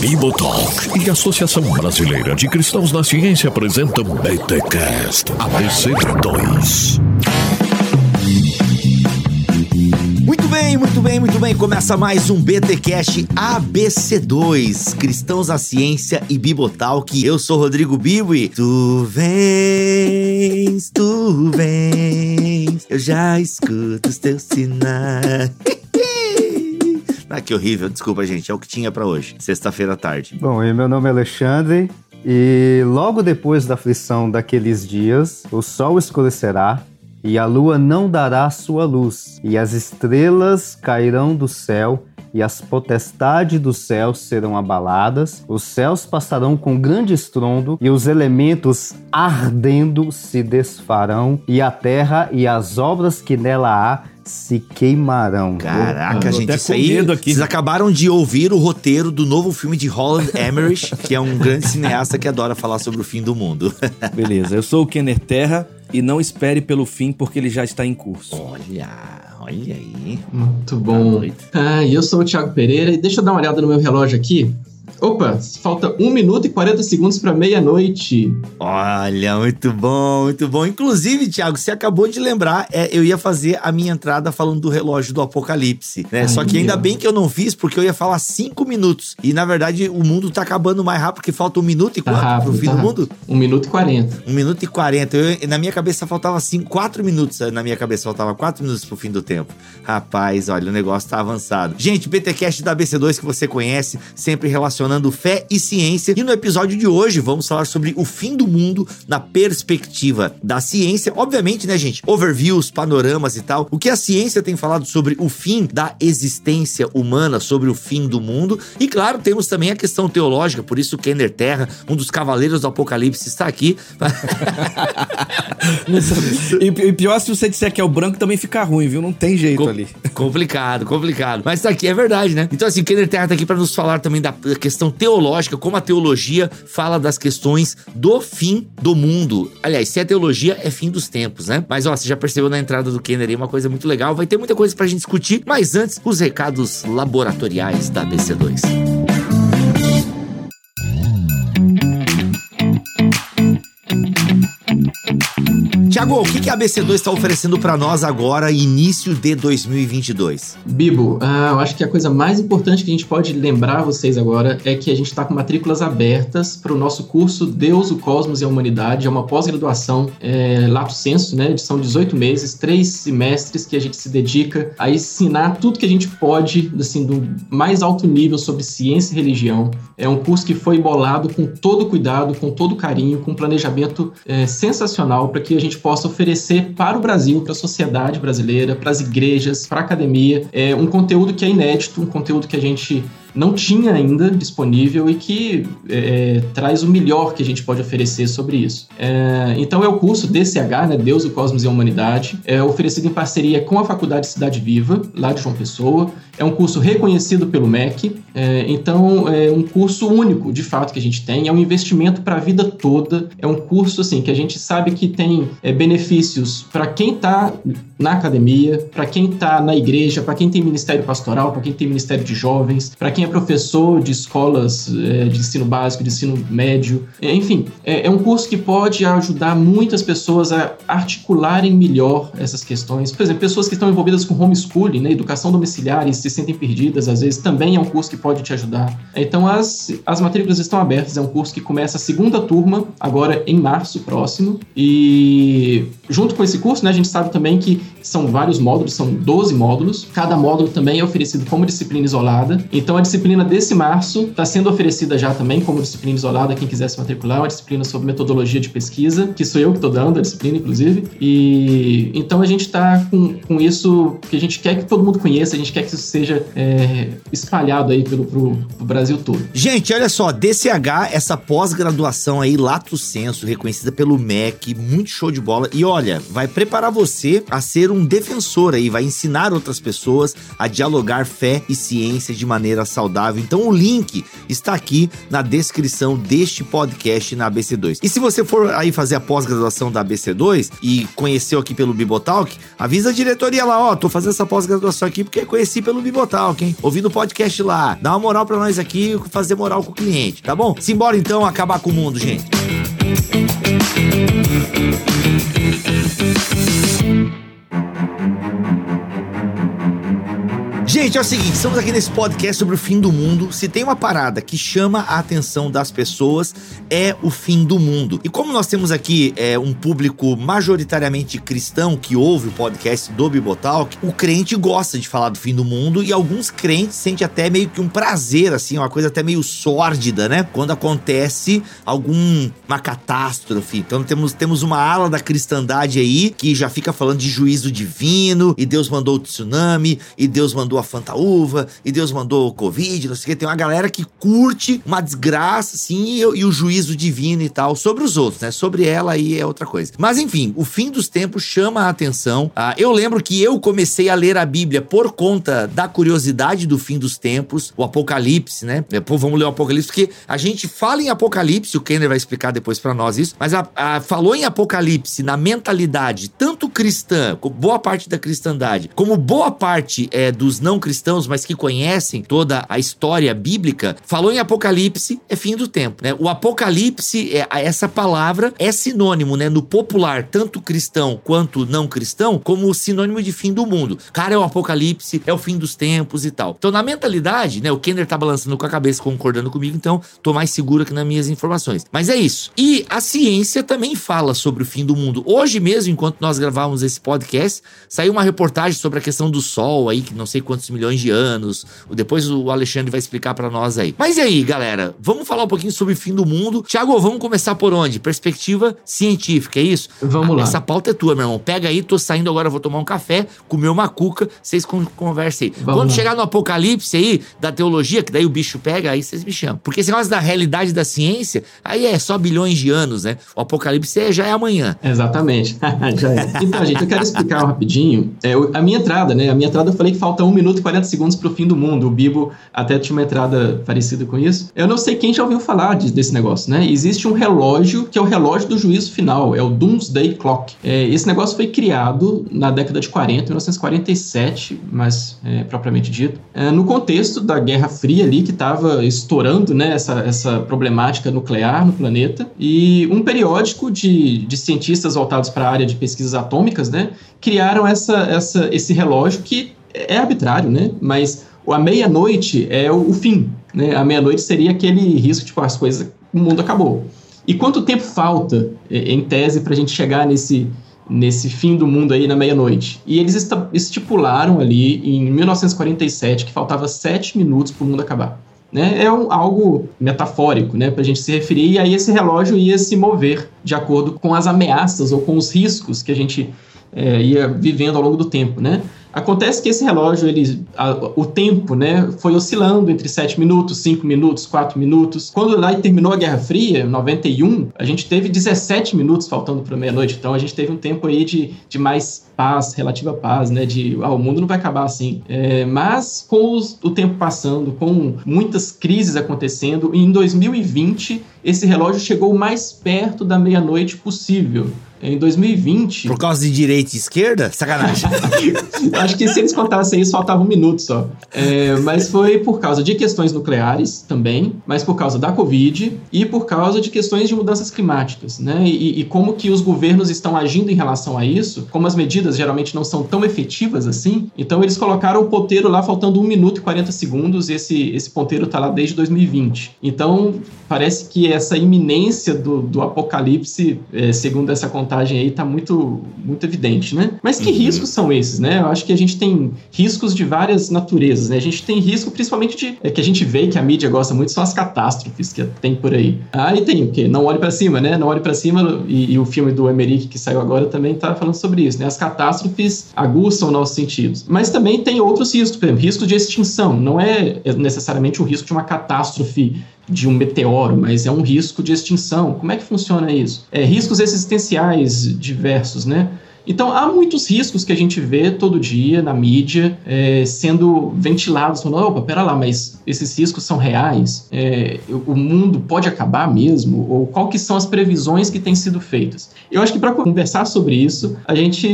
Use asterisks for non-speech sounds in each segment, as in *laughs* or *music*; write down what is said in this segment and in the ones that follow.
Bibotalk e a Associação Brasileira de Cristãos na Ciência apresentam BTCast ABC2. Muito bem, muito bem, muito bem. Começa mais um BTcast ABC2, Cristãos na Ciência e Bibotalk. Eu sou Rodrigo Bibo e tu vens, tu vens. Eu já escuto os teus sinais. *laughs* Ah, que horrível. Desculpa, gente. É o que tinha para hoje. Sexta-feira à tarde. Bom, e meu nome é Alexandre. E logo depois da aflição daqueles dias, o sol escurecerá e a lua não dará sua luz, e as estrelas cairão do céu, e as potestades do céu serão abaladas, os céus passarão com grande estrondo, e os elementos ardendo se desfarão, e a terra e as obras que nela há se queimarão. Caraca, gente, isso aí. Aqui. Vocês acabaram de ouvir o roteiro do novo filme de Holland Emmerich, que é um grande cineasta que adora falar sobre o fim do mundo. Beleza, eu sou o Kenner Terra e não espere pelo fim porque ele já está em curso. Olha, olha aí. Muito bom. Ah, eu sou o Thiago Pereira e deixa eu dar uma olhada no meu relógio aqui. Opa, falta 1 minuto e 40 segundos para meia-noite. Olha, muito bom, muito bom. Inclusive, Thiago, você acabou de lembrar, é, eu ia fazer a minha entrada falando do relógio do apocalipse, né? Ai, Só que ainda bem que eu não fiz, porque eu ia falar 5 minutos. E na verdade, o mundo tá acabando mais rápido, porque falta 1 um minuto e tá quanto rápido, pro fim tá do mundo? 1 um minuto e 40. 1 um minuto e 40. Eu, na minha cabeça faltava 4 minutos. Na minha cabeça faltava 4 minutos pro fim do tempo. Rapaz, olha, o negócio tá avançado. Gente, BTcast da BC2 que você conhece, sempre relacionado relacionando fé e ciência. E no episódio de hoje vamos falar sobre o fim do mundo na perspectiva da ciência. Obviamente, né, gente? Overviews, panoramas e tal. O que a ciência tem falado sobre o fim da existência humana, sobre o fim do mundo. E claro, temos também a questão teológica, por isso Kender Terra, um dos cavaleiros do Apocalipse, está aqui. *laughs* e, pior se você disser que é o branco também fica ruim, viu? Não tem jeito Com ali. Complicado, complicado. Mas tá aqui, é verdade, né? Então, assim, o Kender Terra tá aqui para nos falar também da questão questão teológica, como a teologia fala das questões do fim do mundo. Aliás, se é teologia, é fim dos tempos, né? Mas ó, você já percebeu na entrada do Kenner aí uma coisa muito legal. Vai ter muita coisa pra gente discutir, mas antes, os recados laboratoriais da BC2. Tiago, o que, a BC2 está oferecendo para nós agora, início de 2022? Bibo, ah, eu acho que a coisa mais importante que a gente pode lembrar vocês agora é que a gente está com matrículas abertas para o nosso curso Deus, o Cosmos e a Humanidade. É uma pós-graduação é, lato senso, né? São 18 meses, três semestres que a gente se dedica a ensinar tudo que a gente pode, assim, do mais alto nível sobre ciência e religião. É um curso que foi bolado com todo cuidado, com todo carinho, com um planejamento é, sensacional para que a gente possa oferecer para o Brasil, para a sociedade brasileira, para as igrejas, para a academia, é um conteúdo que é inédito, um conteúdo que a gente não tinha ainda disponível e que é, traz o melhor que a gente pode oferecer sobre isso. É, então é o curso DCH, né, Deus, o Cosmos e a Humanidade, é oferecido em parceria com a Faculdade Cidade Viva, lá de João Pessoa. É um curso reconhecido pelo MEC, é, então é um curso único, de fato, que a gente tem. É um investimento para a vida toda. É um curso assim que a gente sabe que tem é, benefícios para quem está na academia, para quem está na igreja, para quem tem ministério pastoral, para quem tem ministério de jovens, para quem é professor de escolas é, de ensino básico, de ensino médio. É, enfim, é, é, um curso que pode ajudar muitas pessoas a articularem melhor essas questões. Por exemplo, pessoas que estão envolvidas com homeschooling, né, educação domiciliar se sentem perdidas, às vezes também é um curso que pode te ajudar. Então, as, as matrículas estão abertas, é um curso que começa a segunda turma, agora em março próximo. E junto com esse curso, né, a gente sabe também que são vários módulos, são 12 módulos. Cada módulo também é oferecido como disciplina isolada. Então, a disciplina desse março está sendo oferecida já também como disciplina isolada, quem quiser se matricular, uma disciplina sobre metodologia de pesquisa, que sou eu que estou dando a disciplina, inclusive. E então a gente está com, com isso que a gente quer que todo mundo conheça, a gente quer que isso seja é, espalhado aí pelo pro, pro Brasil todo. Gente, olha só, DCH, essa pós-graduação aí, lato senso, reconhecida pelo MEC, muito show de bola. E olha, vai preparar você a ser um defensor aí, vai ensinar outras pessoas a dialogar fé e ciência de maneira saudável. Então o link está aqui na descrição deste podcast na ABC2. E se você for aí fazer a pós-graduação da ABC2 e conheceu aqui pelo Bibotalk, avisa a diretoria lá, ó, tô fazendo essa pós-graduação aqui porque conheci pelo Bibotalk, hein? Ouvindo o podcast lá. Dá uma moral pra nós aqui, fazer moral com o cliente, tá bom? Simbora então acabar com o mundo, gente. Bye. Gente, é o seguinte, estamos aqui nesse podcast sobre o fim do mundo. Se tem uma parada que chama a atenção das pessoas, é o fim do mundo. E como nós temos aqui é, um público majoritariamente cristão que ouve o podcast do Bibotalk, o crente gosta de falar do fim do mundo e alguns crentes sentem até meio que um prazer, assim, uma coisa até meio sórdida, né? Quando acontece alguma catástrofe. Então temos, temos uma ala da cristandade aí que já fica falando de juízo divino e Deus mandou o tsunami e Deus mandou a fantaúva, e Deus mandou o Covid, não sei o que. Tem uma galera que curte uma desgraça, assim, e, e, o juízo divino e tal, sobre os outros, né? Sobre ela aí é outra coisa. Mas enfim, o fim dos tempos chama a atenção. Ah, eu lembro que eu comecei a ler a Bíblia por conta da curiosidade do fim dos tempos, o Apocalipse, né? Depois vamos ler o Apocalipse, porque a gente fala em Apocalipse, o Kenner vai explicar depois para nós isso, mas a, a, falou em Apocalipse na mentalidade tanto cristã, boa parte da cristandade, como boa parte é, dos não cristãos, mas que conhecem toda a história bíblica, falou em Apocalipse, é fim do tempo, né? O Apocalipse, é, essa palavra é sinônimo, né, no popular, tanto cristão quanto não cristão, como sinônimo de fim do mundo. Cara, é o Apocalipse, é o fim dos tempos e tal. Então, na mentalidade, né, o Kenner tá balançando com a cabeça, concordando comigo, então tô mais seguro aqui nas minhas informações. Mas é isso. E a ciência também fala sobre o fim do mundo. Hoje mesmo, enquanto nós gravávamos esse podcast, saiu uma reportagem sobre a questão do Sol aí, que não sei quantos milhões de anos. Depois o Alexandre vai explicar para nós aí. Mas e aí, galera? Vamos falar um pouquinho sobre o fim do mundo. Tiago, vamos começar por onde? Perspectiva científica, é isso? Vamos ah, lá. Essa pauta é tua, meu irmão. Pega aí, tô saindo agora, vou tomar um café, comer uma cuca, vocês conversem aí. Vamos Quando lá. chegar no apocalipse aí, da teologia, que daí o bicho pega, aí vocês me chamam. Porque esse negócio da realidade da ciência, aí é só bilhões de anos, né? O apocalipse é, já é amanhã. Exatamente. *laughs* já é. Então, gente, eu quero explicar rapidinho. É, a minha entrada, né? A minha entrada eu falei que falta 1 minuto e 40 segundos para o fim do mundo. O Bibo até tinha uma entrada parecida com isso. Eu não sei quem já ouviu falar de, desse negócio, né? Existe um relógio que é o relógio do juízo final, é o Doomsday Clock. É, esse negócio foi criado na década de 40, 1947, mais é, propriamente dito, é, no contexto da Guerra Fria ali, que estava estourando né, essa, essa problemática nuclear no planeta, e um periódico de, de cientistas voltados para a área de pesquisas atômicas, né, criaram essa, essa, esse relógio que é arbitrário, né? Mas a meia-noite é o, o, fim, né? A meia-noite seria aquele risco, tipo, as coisas, o mundo acabou. E quanto tempo falta, em tese, para a gente chegar nesse, nesse fim do mundo aí na meia-noite? E eles estipularam ali, em 1947, que faltava sete minutos para o mundo acabar. Né? É um, algo metafórico, né, para a gente se referir, e aí esse relógio ia se mover de acordo com as ameaças ou com os riscos que a gente é, ia vivendo ao longo do tempo, né? Acontece que esse relógio, ele, a, o tempo, né, foi oscilando entre 7 minutos, 5 minutos, 4 minutos. Quando lá terminou a Guerra Fria, 91, a gente teve 17 minutos faltando para meia-noite. Então a gente teve um tempo aí de, de mais paz, relativa paz, né, de ah, o mundo não vai acabar assim. É, mas com os, o tempo passando, com muitas crises acontecendo, em 2020 esse relógio chegou mais perto da meia-noite possível em 2020. Por causa de direita e esquerda? Sacanagem. *laughs* Acho que se eles contassem isso, faltava um minuto só. É, mas foi por causa de questões nucleares também, mas por causa da Covid e por causa de questões de mudanças climáticas, né? E, e como que os governos estão agindo em relação a isso, como as medidas geralmente não são tão efetivas assim, então eles colocaram o ponteiro lá faltando 1 minuto e 40 segundos, e esse, esse ponteiro tá lá desde 2020. Então, parece que essa iminência do, do apocalipse, é, segundo essa contagem aí, tá muito, muito evidente, né? Mas que uhum. riscos são esses, né? Eu acho que a gente tem riscos de várias naturezas, né? A gente tem risco principalmente de, é, que a gente vê que a mídia gosta muito, são as catástrofes que tem por aí. Aí tem o quê? Não olhe para cima, né? Não olhe para cima e, e, o filme do Emerick que saiu agora também tá falando sobre isso, né? As catástrofes aguçam nossos sentidos. Mas também tem outros riscos, por exemplo, risco de extinção. Não é necessariamente o risco de uma catástrofe de um meteoro, mas é um risco de extinção. Como é que funciona isso? É, riscos existenciais diversos, né? Então, há muitos riscos que a gente vê todo dia na mídia é, sendo ventilados, falando, opa, pera lá, mas esses riscos são reais? É, o mundo pode acabar mesmo? Ou qual que são as previsões que têm sido feitas? Eu acho que para conversar sobre isso, a gente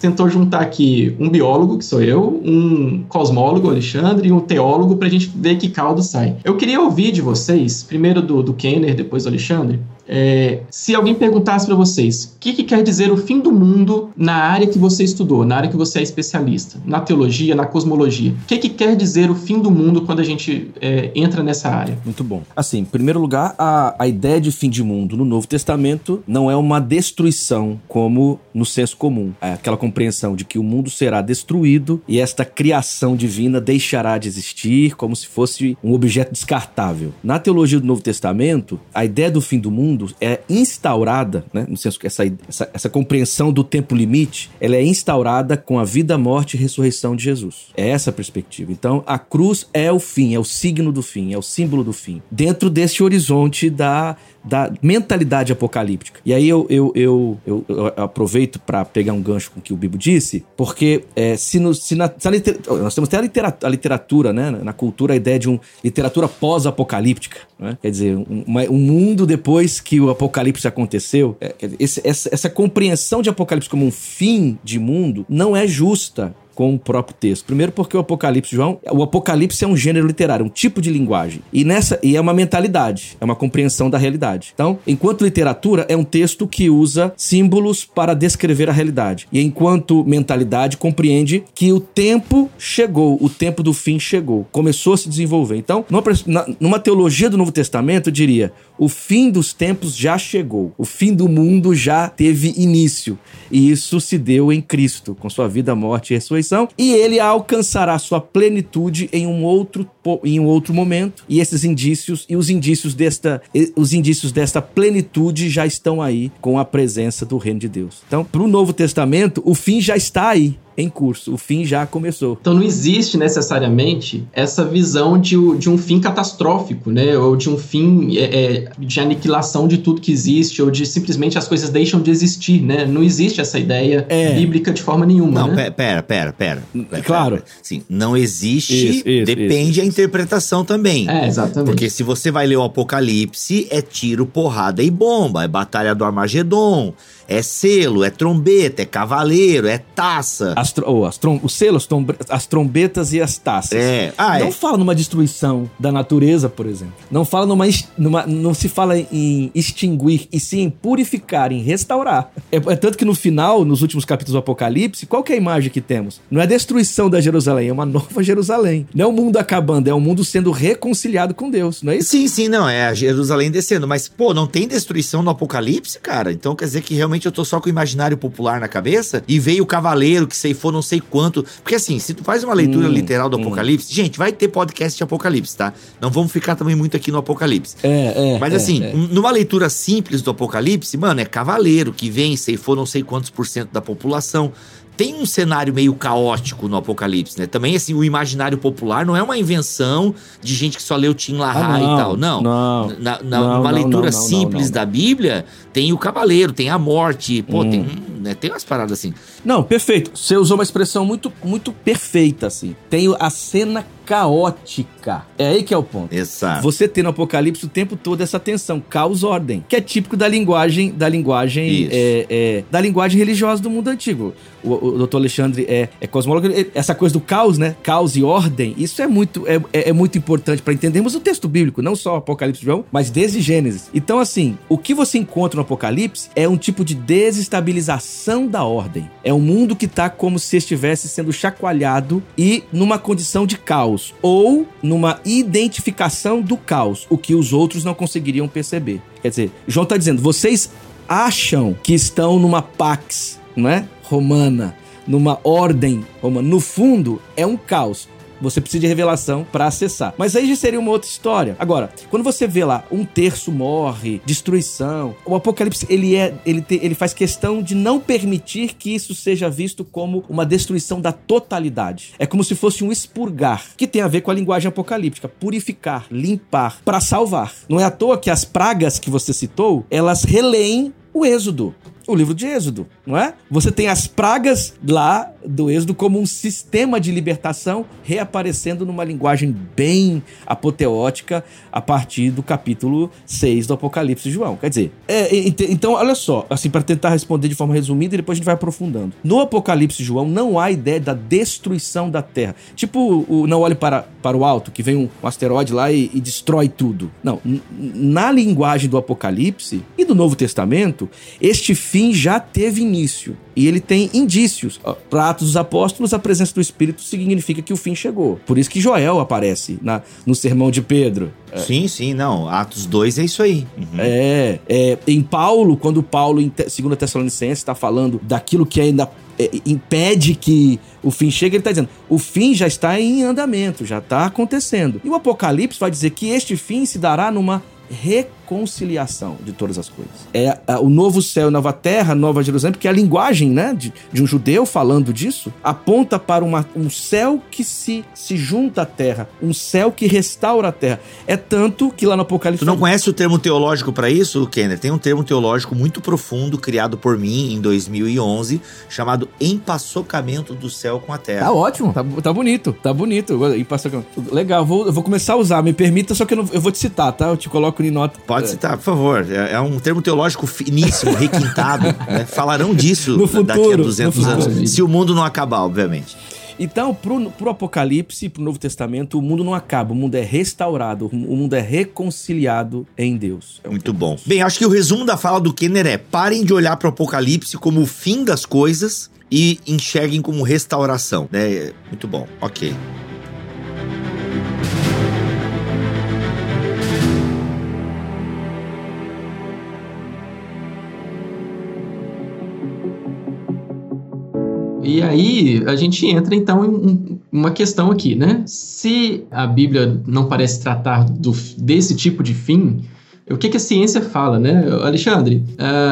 tentou juntar aqui um biólogo, que sou eu, um cosmólogo, Alexandre, e um teólogo, para a gente ver que caldo sai. Eu queria ouvir de vocês, primeiro do, do Kenner, depois do Alexandre, é, se alguém perguntasse para vocês o que, que, quer dizer o fim do mundo na área que você estudou, na área que você é especialista, na teologia, na cosmologia, o que, que quer dizer o fim do mundo quando a gente é, entra nessa área? Muito bom. Assim, em primeiro lugar, a, a ideia de fim de mundo no Novo Testamento não é uma destruição como no senso comum. É aquela compreensão de que o mundo será destruído e esta criação divina deixará de existir como se fosse um objeto descartável. Na teologia do Novo Testamento, a ideia do fim do mundo é instaurada, né, no senso que essa, essa, essa compreensão do tempo limite, ela é instaurada com a vida, morte e ressurreição de Jesus. É essa a perspectiva. Então, a cruz é o fim, é o signo do fim, é o símbolo do fim. Dentro desse horizonte da da mentalidade apocalíptica. E aí eu, eu, eu, eu, eu aproveito para pegar um gancho com o que o Bibo disse, porque é, se, no, se, na, se nós temos até a literatura, a literatura, né, na cultura, a ideia de uma literatura pós-apocalíptica, né? quer dizer, um, um, mundo depois que o apocalipse aconteceu. É, esse, essa, essa compreensão de apocalipse como um fim de mundo não é justa com o próprio texto. Primeiro porque o Apocalipse, João, o Apocalipse é um gênero literário, um tipo de linguagem. E nessa e é uma mentalidade, é uma compreensão da realidade. Então, enquanto literatura é um texto que usa símbolos para descrever a realidade. E enquanto mentalidade compreende que o tempo chegou, o tempo do fim chegou, começou a se desenvolver. Então, numa, numa teologia do Novo Testamento, eu diria, o fim dos tempos já chegou, o fim do mundo já teve início. E isso se deu em Cristo, com sua vida, morte e ressurreição e ele alcançará sua plenitude em um outro em um outro momento, e esses indícios e os indícios desta os indícios desta plenitude já estão aí com a presença do reino de Deus. Então, para o Novo Testamento, o fim já está aí em curso. O fim já começou. Então não existe necessariamente essa visão de, de um fim catastrófico, né? Ou de um fim é, é, de aniquilação de tudo que existe, ou de simplesmente as coisas deixam de existir, né? Não existe essa ideia é. bíblica de forma nenhuma. Não, né? pera, pera, pera. pera claro. Pera. Sim, não existe, isso, isso, depende isso, a interpretação também. É, exatamente. Porque se você vai ler o Apocalipse, é tiro, porrada e bomba, é batalha do Armagedon é selo, é trombeta, é cavaleiro, é taça. As, as trom os selos, as trombetas e as taças. É. Ah, não é. fala numa destruição da natureza, por exemplo. Não fala numa, numa não se fala em extinguir, e sim em purificar, em restaurar. É, é, tanto que no final, nos últimos capítulos do Apocalipse, qual que é a imagem que temos? Não é destruição da Jerusalém, é uma nova Jerusalém. Não é o mundo acabando, é o mundo sendo reconciliado com Deus, não é isso? Sim, sim, não, é a Jerusalém descendo. Mas, pô, não tem destruição no Apocalipse, cara? Então quer dizer que realmente eu tô só com o imaginário popular na cabeça e veio o cavaleiro que ceifou não sei quanto. Porque assim, se tu faz uma leitura hum, literal do hum. Apocalipse, gente, vai ter podcast de Apocalipse, tá? Não vamos ficar também muito aqui no Apocalipse. É, é. Mas é, assim, é. numa leitura simples do Apocalipse, mano, é cavaleiro que vem, ceifou não sei quantos por cento da população tem um cenário meio caótico no Apocalipse, né? Também, assim, o imaginário popular não é uma invenção de gente que só leu Tim LaHaye ah, e tal. Não. não na, na não, uma leitura não, simples da Bíblia, tem o cavaleiro, tem a morte, pô, hum. tem, né, tem umas paradas assim. Não, perfeito. Você usou uma expressão muito, muito perfeita, assim. Tem a cena caótica. É aí que é o ponto. Exato. Você tem no Apocalipse o tempo todo essa tensão, caos, ordem, que é típico da linguagem, da linguagem, é, é, da linguagem religiosa do mundo antigo. O, o doutor Alexandre é, é cosmólogo, essa coisa do caos, né? Caos e ordem, isso é muito, é, é, é muito importante para entendermos o texto bíblico, não só o Apocalipse João, mas desde Gênesis. Então, assim, o que você encontra no Apocalipse é um tipo de desestabilização da ordem. É um mundo que tá como se estivesse sendo chacoalhado e numa condição de caos, ou numa identificação do caos, o que os outros não conseguiriam perceber. Quer dizer, João tá dizendo, vocês acham que estão numa pax, não é? Romana, numa ordem romana. No fundo, é um caos. Você precisa de revelação para acessar. Mas aí já seria uma outra história. Agora, quando você vê lá um terço morre, destruição, o Apocalipse ele é, ele, te, ele faz questão de não permitir que isso seja visto como uma destruição da totalidade. É como se fosse um expurgar, que tem a ver com a linguagem apocalíptica, purificar, limpar, para salvar. Não é à toa que as pragas que você citou, elas releem o Êxodo o livro de Êxodo, não é? Você tem as pragas lá do Êxodo como um sistema de libertação reaparecendo numa linguagem bem apoteótica a partir do capítulo 6 do Apocalipse de João. Quer dizer, é, então olha só, assim para tentar responder de forma resumida e depois a gente vai aprofundando. No Apocalipse de João não há ideia da destruição da Terra. Tipo, o, não olhe para, para o alto, que vem um, um asteroide lá e, e destrói tudo. Não, na linguagem do Apocalipse e do Novo Testamento, este fim já teve início. E ele tem indícios. Para Atos dos Apóstolos, a presença do Espírito significa que o fim chegou. Por isso que Joel aparece na, no sermão de Pedro. É. Sim, sim, não. Atos 2 é isso aí. Uhum. É, é, Em Paulo, quando Paulo, em 2 Tessalonicenses, está falando daquilo que ainda é, impede que o fim chegue, ele está dizendo: o fim já está em andamento, já está acontecendo. E o Apocalipse vai dizer que este fim se dará numa reconciliação de todas as coisas. É, é o novo céu e nova terra, nova Jerusalém, porque a linguagem né, de, de um judeu falando disso aponta para uma, um céu que se, se junta à terra, um céu que restaura a terra. É tanto que lá no Apocalipse. Tu não conhece o termo teológico para isso, Kenner? Tem um termo teológico muito profundo criado por mim em 2011, chamado empaçocamento do céu com a terra. Tá ótimo, tá, tá bonito, tá bonito. Empassocamento. Legal, vou, eu vou começar a usar, me permita, só que eu, não, eu vou te citar, tá? Eu te coloco coloco em nota. Pode citar, por favor. É, é um termo teológico finíssimo, requintado. *laughs* né? Falarão disso no futuro, daqui a 200 anos. Se o mundo não acabar, obviamente. Então, pro, pro Apocalipse, pro Novo Testamento, o mundo não acaba, o mundo é restaurado, o mundo é reconciliado em Deus. É Muito bom. Bem, acho que o resumo da fala do Kenner é: parem de olhar pro Apocalipse como o fim das coisas e enxerguem como restauração. Né? Muito bom, ok. E aí a gente entra então em uma questão aqui, né? Se a Bíblia não parece tratar do, desse tipo de fim, o que, que a ciência fala, né? Alexandre,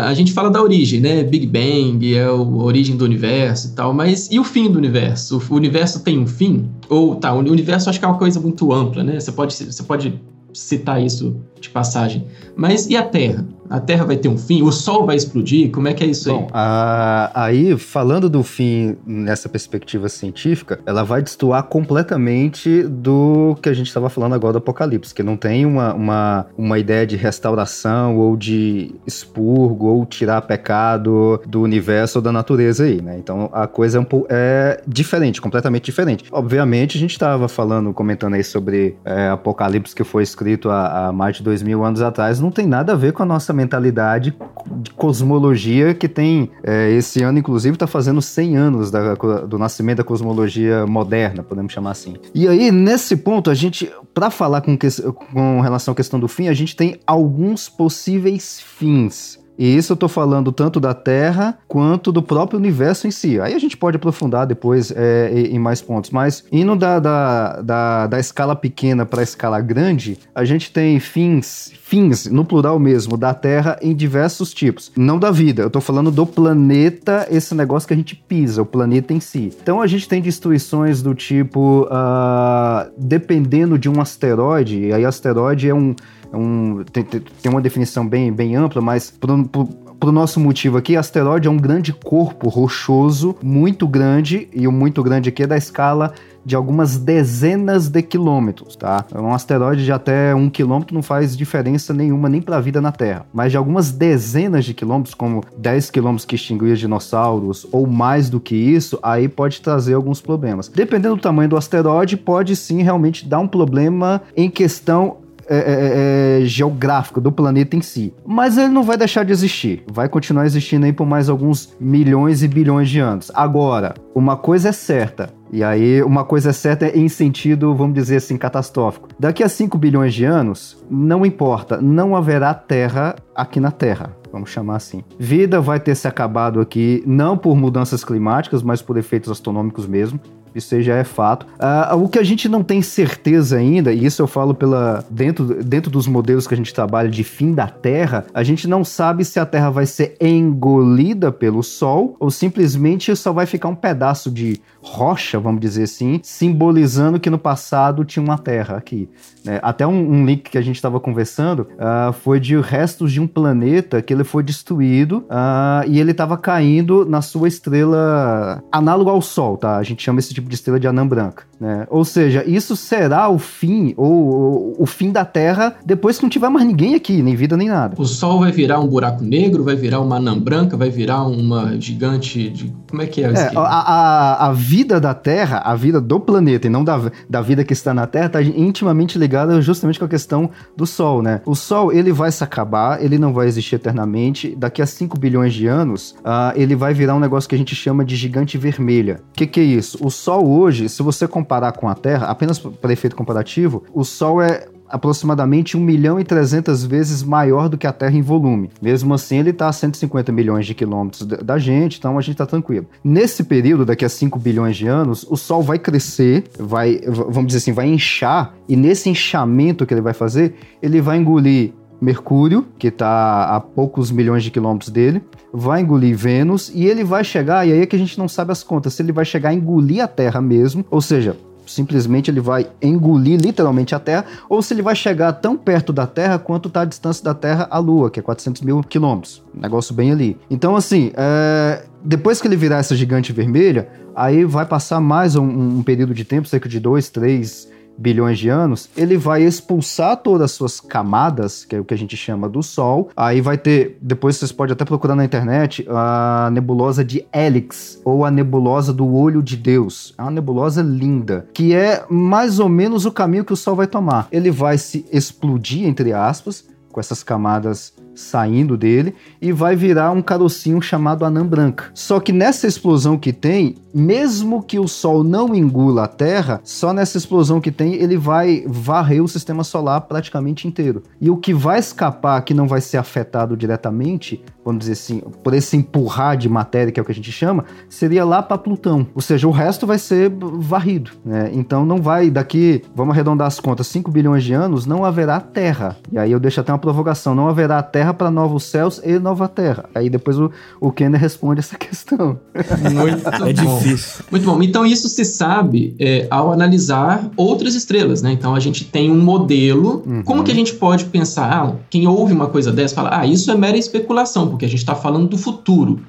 a gente fala da origem, né? Big Bang é a origem do universo e tal, mas e o fim do universo? O universo tem um fim? Ou tá, o universo acho que é uma coisa muito ampla, né? Você pode, você pode citar isso de passagem. Mas e a Terra? A Terra vai ter um fim? O Sol vai explodir? Como é que é isso Bom, aí? A, aí, falando do fim nessa perspectiva científica, ela vai destoar completamente do que a gente estava falando agora do Apocalipse, que não tem uma, uma, uma ideia de restauração ou de expurgo ou tirar pecado do universo ou da natureza aí, né? Então a coisa é um é diferente, completamente diferente. Obviamente, a gente estava falando, comentando aí sobre é, Apocalipse que foi escrito há, há mais de dois mil anos atrás, não tem nada a ver com a nossa mentalidade de cosmologia que tem, é, esse ano inclusive está fazendo 100 anos da, do nascimento da cosmologia moderna, podemos chamar assim. E aí, nesse ponto, a gente, para falar com, que, com relação à questão do fim, a gente tem alguns possíveis fins e isso eu tô falando tanto da Terra quanto do próprio universo em si. Aí a gente pode aprofundar depois é, em mais pontos. Mas indo da, da, da, da escala pequena para a escala grande, a gente tem fins, fins, no plural mesmo, da Terra em diversos tipos. Não da vida, eu tô falando do planeta, esse negócio que a gente pisa, o planeta em si. Então a gente tem destruições do tipo, uh, dependendo de um asteroide, aí asteroide é um um, tem, tem uma definição bem, bem ampla, mas para o nosso motivo aqui, asteroide é um grande corpo rochoso, muito grande, e o muito grande aqui é da escala de algumas dezenas de quilômetros, tá? Um asteroide de até um quilômetro não faz diferença nenhuma nem para a vida na Terra, mas de algumas dezenas de quilômetros, como 10 quilômetros que extinguiam dinossauros ou mais do que isso, aí pode trazer alguns problemas. Dependendo do tamanho do asteroide, pode sim realmente dar um problema em questão é, é, é, é, geográfico do planeta em si. Mas ele não vai deixar de existir. Vai continuar existindo aí por mais alguns milhões e bilhões de anos. Agora, uma coisa é certa. E aí, uma coisa é certa em sentido, vamos dizer assim, catastrófico. Daqui a 5 bilhões de anos, não importa, não haverá terra aqui na Terra vamos chamar assim. Vida vai ter se acabado aqui, não por mudanças climáticas, mas por efeitos astronômicos mesmo. Isso aí já é fato. Uh, o que a gente não tem certeza ainda, e isso eu falo pela dentro, dentro dos modelos que a gente trabalha de fim da Terra, a gente não sabe se a Terra vai ser engolida pelo Sol ou simplesmente só vai ficar um pedaço de rocha, vamos dizer assim, simbolizando que no passado tinha uma Terra aqui. Né? Até um, um, link que a gente estava conversando uh, foi de restos de um planeta que ele foi destruído uh, e ele estava caindo na sua estrela análogo ao Sol, tá? A gente chama esse tipo de estrela de anã branca. Né? Ou seja, isso será o fim, ou, o fim da Terra, depois que não tiver mais ninguém aqui, nem vida nem nada. O Sol vai virar um buraco negro, vai virar uma anã branca, vai virar uma gigante de. Como é que é? é a, a, a, vida da Terra, a vida do planeta e não da, da vida que está na Terra, está intimamente ligada justamente com a questão do Sol, né? O Sol, ele vai se acabar, ele não vai existir eternamente. Daqui a 5 bilhões de anos, uh, ele vai virar um negócio que a gente chama de gigante vermelha. O que, que é isso? O Sol hoje, se você comparar comparar com a Terra, apenas para efeito comparativo, o Sol é aproximadamente 1 milhão e 300 vezes maior do que a Terra em volume. Mesmo assim, ele está a 150 milhões de quilômetros da gente, então a gente está tranquilo. Nesse período, daqui a 5 bilhões de anos, o Sol vai crescer, vai, vamos dizer assim, vai inchar, e nesse inchamento que ele vai fazer, ele vai engolir Mercúrio, que está a poucos milhões de quilômetros dele, vai engolir Vênus e ele vai chegar, e aí é que a gente não sabe as contas, se ele vai chegar a engolir a Terra mesmo, ou seja, simplesmente ele vai engolir literalmente a Terra, ou se ele vai chegar tão perto da Terra quanto está a distância da Terra à Lua, que é 400 mil quilômetros. Negócio bem ali. Então, assim, é... depois que ele virar essa gigante vermelha, aí vai passar mais um, um período de tempo, cerca de 2, 3 bilhões de anos, ele vai expulsar todas as suas camadas, que é o que a gente chama do Sol. Aí vai ter, depois vocês podem até procurar na internet, a nebulosa de Helix, ou a nebulosa do Olho de Deus. É uma nebulosa linda, que é mais ou menos o caminho que o Sol vai tomar. Ele vai se explodir, entre aspas, com essas camadas saindo dele e vai virar um carocinho chamado anã branca. Só que nessa explosão que tem, mesmo que o Sol não engula a Terra, só nessa explosão que tem ele vai varrer o sistema solar praticamente inteiro. E o que vai escapar, que não vai ser afetado diretamente, vamos dizer assim, por esse empurrar de matéria, que é o que a gente chama, seria lá para Plutão. Ou seja, o resto vai ser varrido. Né? Então não vai, daqui, vamos arredondar as contas, 5 bilhões de anos, não haverá Terra. E aí eu deixo até uma provocação: não haverá Terra para novos céus e nova terra. Aí depois o, o Kenner responde essa *laughs* questão. Muito é bom. *laughs* Muito bom. Então isso se sabe é, ao analisar outras estrelas, né? Então a gente tem um modelo. Uhum. Como que a gente pode pensar? Ah, quem ouve uma coisa dessa fala, ah, isso é mera especulação, porque a gente está falando do futuro.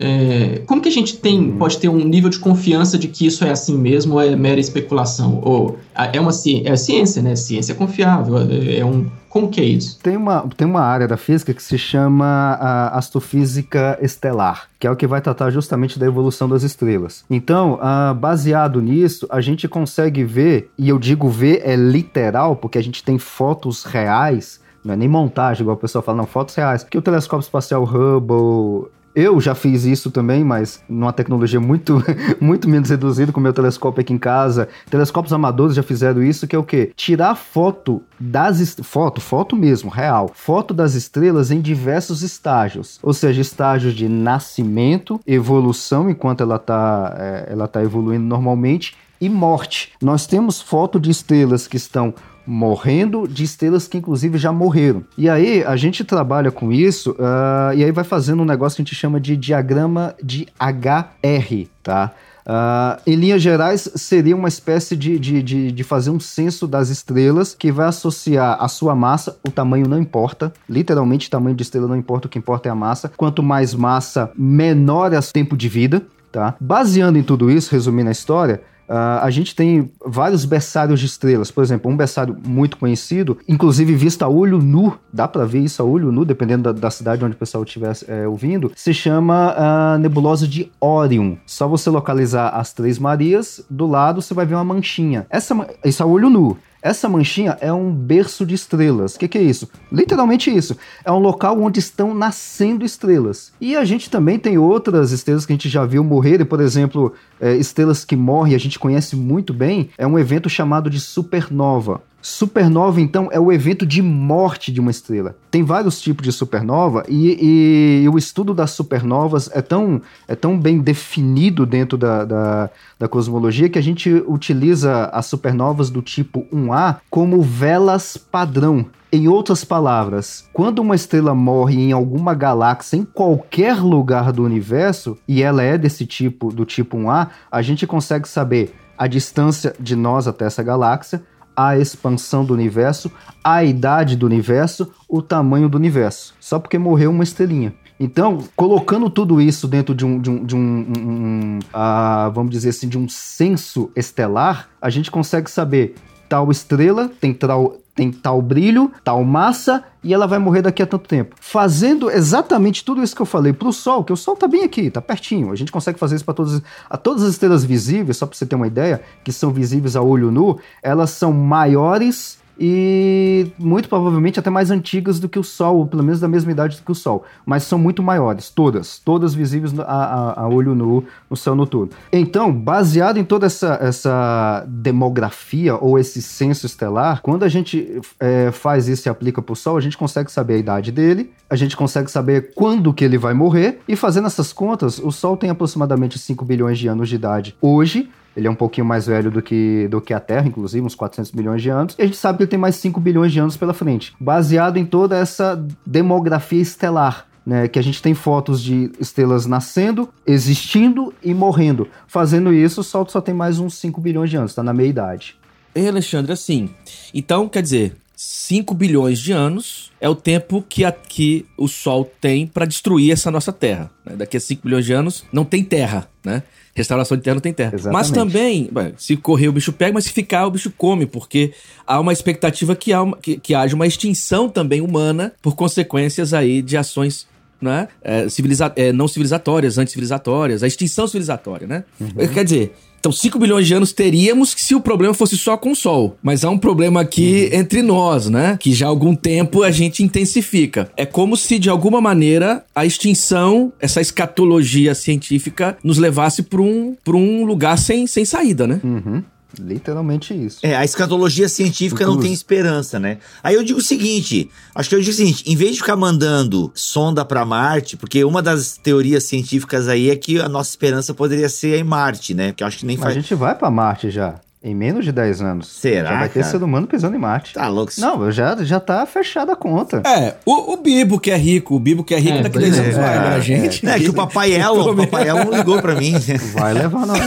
É, como que a gente tem, uhum. pode ter um nível de confiança de que isso é assim mesmo ou é mera especulação? Ou é uma é ciência, né? Ciência é confiável, é, é um como que é isso? Tem uma, tem uma área da física que se chama a astrofísica estelar, que é o que vai tratar justamente da evolução das estrelas. Então, uh, baseado nisso, a gente consegue ver, e eu digo ver é literal, porque a gente tem fotos reais não é nem montagem, igual o pessoal fala, não, fotos reais. Que o telescópio espacial Hubble eu já fiz isso também, mas numa tecnologia muito, *laughs* muito menos reduzida, com o meu telescópio aqui em casa. Telescópios amadores já fizeram isso, que é o quê? Tirar foto das foto, foto mesmo, real, foto das estrelas em diversos estágios, ou seja, estágios de nascimento, evolução enquanto ela está é, ela tá evoluindo normalmente e morte. Nós temos foto de estrelas que estão morrendo de estrelas que inclusive já morreram. E aí a gente trabalha com isso uh, e aí vai fazendo um negócio que a gente chama de diagrama de HR, tá? Uh, em linhas gerais, seria uma espécie de, de, de, de, fazer um censo das estrelas que vai associar a sua massa, o tamanho não importa, literalmente o tamanho de estrela não importa, o que importa é a massa. Quanto mais massa, menor é o tempo de vida, tá? Baseando em tudo isso, resumindo a história, Uh, a gente tem vários berçários de estrelas. Por exemplo, um berçário muito conhecido, inclusive visto a olho nu, dá para ver isso a olho nu, dependendo da, da cidade onde o pessoal estiver é, ouvindo, se chama a uh, nebulosa de Orion. Só você localizar as Três Marias, do lado você vai ver uma manchinha. Essa, isso a olho nu. Essa manchinha é um berço de estrelas. O que, que, é isso? Literalmente isso. É um local onde estão nascendo estrelas. E a gente também tem outras estrelas que a gente já viu morrerem, por exemplo, é, estrelas que morrem, a gente conhece muito bem. É um evento chamado de supernova. Supernova, então, é o evento de morte de uma estrela. Tem vários tipos de supernova e, e o estudo das supernovas é tão, é tão bem definido dentro da, da, da cosmologia que a gente utiliza as supernovas do tipo 1A como velas padrão. Em outras palavras, quando uma estrela morre em alguma galáxia em qualquer lugar do universo e ela é desse tipo, do tipo 1A, a gente consegue saber a distância de nós até essa galáxia, a expansão do universo, a idade do universo, o tamanho do universo. Só porque morreu uma estrelinha. Então, colocando tudo isso dentro de um, de um, de um, um, uh, vamos dizer assim, de um senso estelar, a gente consegue saber tal estrela tem tal, tem tal brilho, tal massa e ela vai morrer daqui a tanto tempo. Fazendo exatamente tudo isso que eu falei para o Sol, que o Sol está bem aqui, está pertinho. A gente consegue fazer isso para todas, todas as estrelas visíveis, só para você ter uma ideia, que são visíveis a olho nu, elas são maiores e muito provavelmente até mais antigas do que o Sol, ou pelo menos da mesma idade do que o Sol, mas são muito maiores, todas, todas visíveis a, a, a olho nu no céu noturno. Então, baseado em toda essa, essa demografia ou esse censo estelar, quando a gente é, faz isso e aplica para o Sol, a gente consegue saber a idade dele, a gente consegue saber quando que ele vai morrer, e fazendo essas contas, o Sol tem aproximadamente 5 bilhões de anos de idade hoje, ele é um pouquinho mais velho do que, do que a Terra, inclusive, uns 400 milhões de anos. E a gente sabe que ele tem mais 5 bilhões de anos pela frente, baseado em toda essa demografia estelar. Né, que a gente tem fotos de estrelas nascendo, existindo e morrendo. Fazendo isso, o Sol só tem mais uns 5 bilhões de anos, está na meia idade. Ei, Alexandre, assim. Então, quer dizer, 5 bilhões de anos é o tempo que, a, que o Sol tem para destruir essa nossa Terra. Né? Daqui a 5 bilhões de anos não tem Terra, né? Restauração de terra não tem terra. Exatamente. Mas também, se correr o bicho pega, mas se ficar o bicho come, porque há uma expectativa que, há uma, que, que haja uma extinção também humana por consequências aí de ações né? É, civiliza é, não civilizatórias, anticivilizatórias, a extinção civilizatória, né? Uhum. Quer dizer, então, 5 bilhões de anos teríamos se o problema fosse só com o Sol. Mas há um problema aqui uhum. entre nós, né? Que já há algum tempo a gente intensifica. É como se, de alguma maneira, a extinção, essa escatologia científica, nos levasse para um, um lugar sem, sem saída, né? Uhum. Literalmente isso. É, a escatologia científica não tem esperança, né? Aí eu digo o seguinte: acho que eu digo o seguinte: em vez de ficar mandando sonda para Marte, porque uma das teorias científicas aí é que a nossa esperança poderia ser em Marte, né? Que eu acho que nem faz. A gente vai para Marte já. Em menos de 10 anos. Será? Já vai ter cara? ser humano pisando em Marte. Tá louco. Não, já, já tá fechada a conta. É, o, o Bibo que é rico, o Bibo que é rico é, daqui a 10 anos vai é, a gente. É, é que o Papai *laughs* Elo, o Papai Elo ligou pra mim. *laughs* Vai levar nós.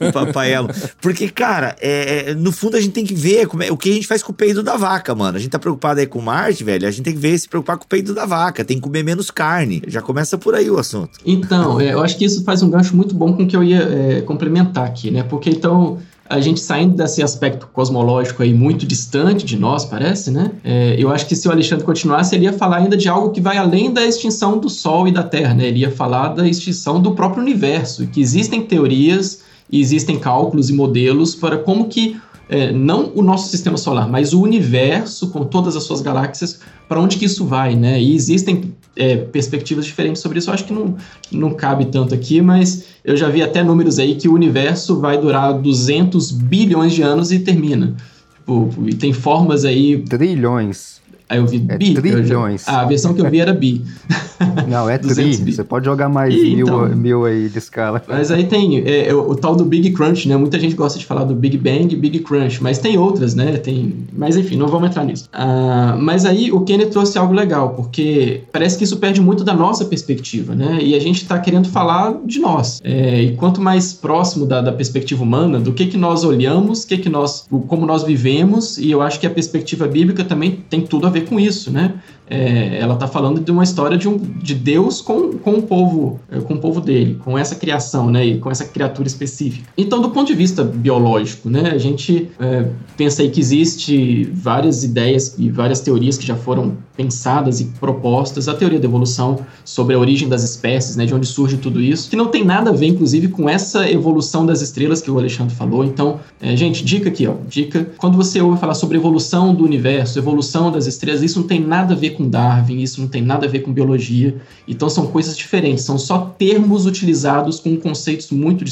o *laughs* Papai Elo. Porque, cara, é, é, no fundo a gente tem que ver como é, o que a gente faz com o peido da vaca, mano. A gente tá preocupado aí com Marte, velho. A gente tem que ver se preocupar com o peido da vaca. Tem que comer menos carne. Já começa por aí o assunto. Então, é, eu acho que isso faz um gancho muito bom com o que eu ia é, complementar aqui, né? Porque então a gente saindo desse aspecto cosmológico aí muito distante de nós, parece, né? É, eu acho que se o Alexandre continuasse, ele ia falar ainda de algo que vai além da extinção do Sol e da Terra, né? Ele ia falar da extinção do próprio universo, que existem teorias existem cálculos e modelos para como que é, não o nosso sistema solar, mas o universo com todas as suas galáxias, para onde que isso vai, né? E existem é, perspectivas diferentes sobre isso. Eu acho que não, não cabe tanto aqui, mas eu já vi até números aí que o universo vai durar 200 bilhões de anos e termina. Tipo, e tem formas aí. Trilhões. Aí eu vi é bi. Trilhões. Já... Ah, a versão que eu vi era bi. *laughs* Não, é *laughs* tri. Bi. Você pode jogar mais e, mil, então, mil aí de escala. Mas aí tem é, é, o, o, tal do Big Crunch, né? Muita gente gosta de falar do Big Bang e Big Crunch, mas tem outras, né? Tem... Mas enfim, não vamos entrar nisso. Ah, mas aí o Kenny trouxe algo legal, porque parece que isso perde muito da nossa perspectiva, né? E a gente está querendo falar de nós. É, e quanto mais próximo da, da, perspectiva humana, do que que nós olhamos, que que nós, como nós vivemos, e eu acho que a perspectiva bíblica também tem tudo a ver com isso, né? É, ela está falando de uma história de, um, de Deus com, com o povo é, com o povo dele, com essa criação, né, e com essa criatura específica. Então, do ponto de vista biológico, né, a gente é, pensa aí que existe várias ideias e várias teorias que já foram pensadas e propostas, a teoria da evolução sobre a origem das espécies, né, de onde surge tudo isso, que não tem nada a ver, inclusive, com essa evolução das estrelas que o Alexandre falou. Então, é, gente, dica aqui, ó, dica, quando você ouve falar sobre evolução do universo, evolução das estrelas, isso não tem nada a ver com Darwin, isso não tem nada a ver com biologia. Então são coisas diferentes, são só termos utilizados com conceitos muito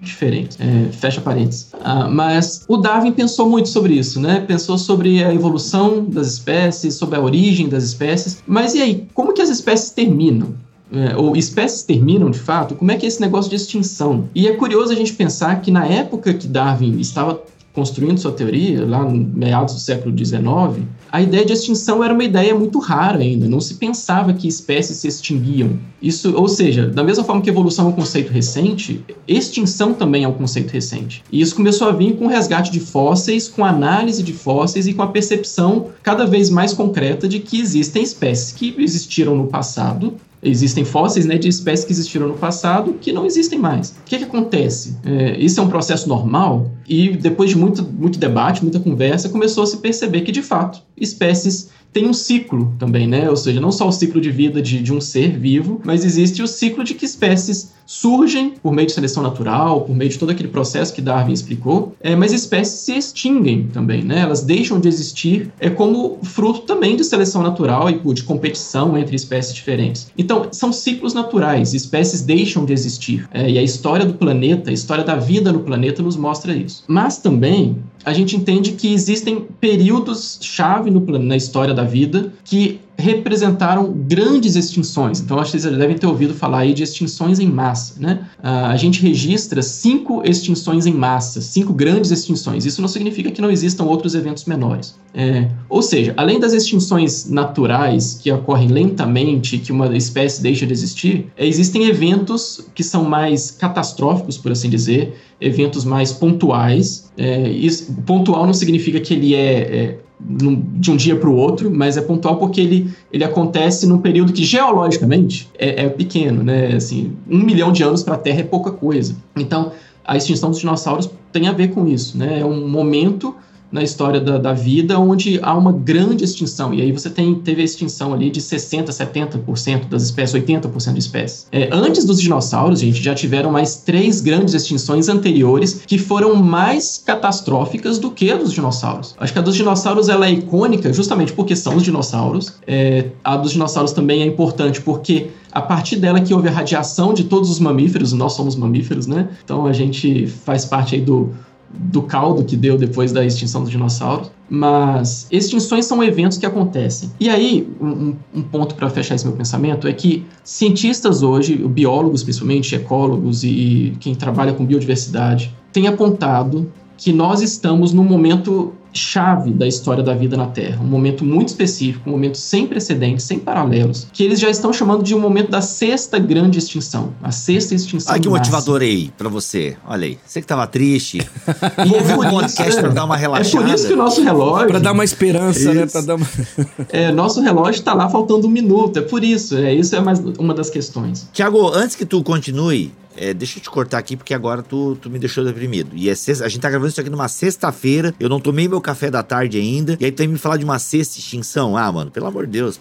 diferentes. É, fecha parênteses. Ah, mas o Darwin pensou muito sobre isso, né? Pensou sobre a evolução das espécies, sobre a origem das espécies. Mas e aí, como que as espécies terminam? É, ou espécies terminam de fato, como é que é esse negócio de extinção? E é curioso a gente pensar que na época que Darwin estava construindo sua teoria, lá no meados do século XIX, a ideia de extinção era uma ideia muito rara ainda. Não se pensava que espécies se extinguiam. Isso, ou seja, da mesma forma que evolução é um conceito recente, extinção também é um conceito recente. E isso começou a vir com o resgate de fósseis, com análise de fósseis e com a percepção cada vez mais concreta de que existem espécies que existiram no passado existem fósseis né, de espécies que existiram no passado que não existem mais. O que, que acontece? É, isso é um processo normal e depois de muito, muito debate, muita conversa, começou a se perceber que, de fato, espécies tem um ciclo também, né? Ou seja, não só o ciclo de vida de, de um ser vivo, mas existe o ciclo de que espécies surgem por meio de seleção natural, por meio de todo aquele processo que Darwin explicou, é, mas espécies se extinguem também, né? Elas deixam de existir é como fruto também de seleção natural e de competição entre espécies diferentes. Então, são ciclos naturais, espécies deixam de existir. É, e a história do planeta, a história da vida no planeta nos mostra isso. Mas também a gente entende que existem períodos-chave na história da vida que representaram grandes extinções. Então, acho que vocês devem ter ouvido falar aí de extinções em massa. Né? Uh, a gente registra cinco extinções em massa, cinco grandes extinções. Isso não significa que não existam outros eventos menores. É, ou seja, além das extinções naturais, que ocorrem lentamente, que uma espécie deixa de existir, é, existem eventos que são mais catastróficos, por assim dizer, eventos mais pontuais. É, isso, pontual não significa que ele é, é de um dia para o outro, mas é pontual porque ele, ele acontece num período que geologicamente é, é pequeno, né? Assim, um milhão de anos para a Terra é pouca coisa. Então, a extinção dos dinossauros tem a ver com isso, né? É um momento na história da, da, vida, onde há uma grande extinção. E aí você tem, teve a extinção ali de 60%, 70% das espécies, 80% de espécies. É, antes dos dinossauros, gente, já tiveram mais três grandes extinções anteriores que foram mais catastróficas do que a dos dinossauros. Acho que a dos dinossauros ela é icônica justamente porque são os dinossauros. É, a dos dinossauros também é importante porque a partir dela que houve a radiação de todos os mamíferos, nós somos mamíferos, né? Então a gente faz parte aí do do caldo que deu depois da extinção dos dinossauros. Mas extinções são eventos que acontecem. E aí, um, um ponto para fechar esse meu pensamento é que cientistas hoje, biólogos principalmente, ecólogos e quem trabalha com biodiversidade, têm apontado que nós estamos num momento chave da história da vida na Terra, um momento muito específico, um momento sem precedentes, sem paralelos, que eles já estão chamando de um momento da sexta grande extinção, a sexta extinção. Olha que motivador aí para você. Olha aí, você que tava triste, *laughs* ouviu o podcast para dar uma relaxada. É por isso que o nosso relógio para dar uma esperança, né, para dar uma *laughs* É, nosso relógio está lá faltando um minuto, é por isso, é isso é mais uma das questões. Tiago, antes que tu continue, é, deixa eu te cortar aqui, porque agora tu, tu me deixou deprimido. E é sexta, a gente tá gravando isso aqui numa sexta-feira. Eu não tomei meu café da tarde ainda. E aí tu tem me falar de uma sexta extinção. Ah, mano, pelo amor de Deus.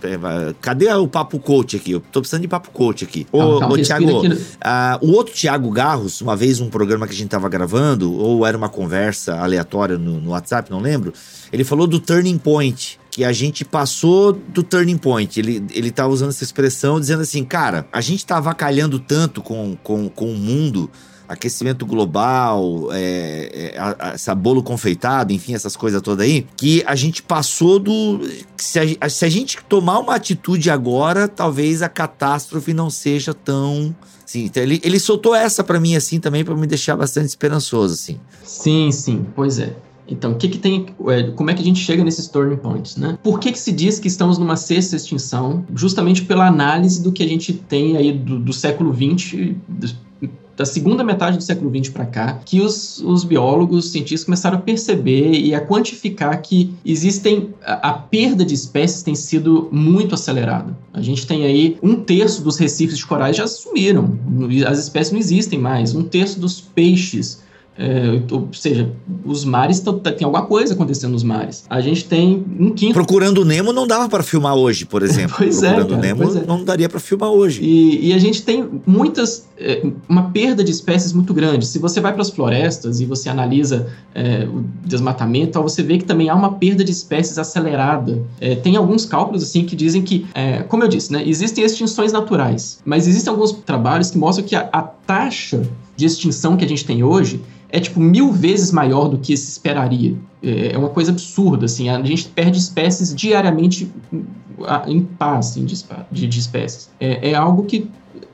Cadê o papo coach aqui? Eu tô precisando de papo coach aqui. Ô, calma, calma, ô Thiago, ah, o outro Thiago Garros, uma vez um programa que a gente tava gravando, ou era uma conversa aleatória no, no WhatsApp, não lembro. Ele falou do turning point que a gente passou do turning point. Ele, ele tá usando essa expressão dizendo assim, cara, a gente tá avacalhando tanto com, com, com o mundo, aquecimento global, é, é, essa bolo confeitado, enfim, essas coisas todas aí, que a gente passou do. Se a, se a gente tomar uma atitude agora, talvez a catástrofe não seja tão. Sim, então ele, ele soltou essa para mim assim também para me deixar bastante esperançoso assim. Sim, sim, pois é. Então, que, que tem. É, como é que a gente chega nesses turning points, né? Por que, que se diz que estamos numa sexta extinção? Justamente pela análise do que a gente tem aí do, do século XX, da segunda metade do século XX para cá, que os, os biólogos, os cientistas começaram a perceber e a quantificar que existem. A, a, perda de espécies tem sido muito acelerada. A gente tem aí um terço dos recifes de corais já sumiram, as espécies não existem mais, um terço dos peixes É, ou seja, os mares tão, tem alguma coisa acontecendo nos mares. A gente tem um quinto. Procurando Nemo não dava para filmar hoje, por *laughs* exemplo. pois é, Procurando cara, Nemo pois é. não daria para filmar hoje. E, e a gente tem muitas. é, uma perda de espécies muito grande. Se você vai para as florestas e você analisa é, o desmatamento, você vê que também há uma perda de espécies acelerada. É, tem alguns cálculos assim que dizem que, é, como eu disse, né, existem extinções naturais, mas existem alguns trabalhos que mostram que a, a taxa de extinção que a gente tem hoje é tipo mil vezes maior do que se esperaria. É é uma coisa absurda, assim. A gente perde espécies diariamente em paz, assim, de, de espécies. É, é algo que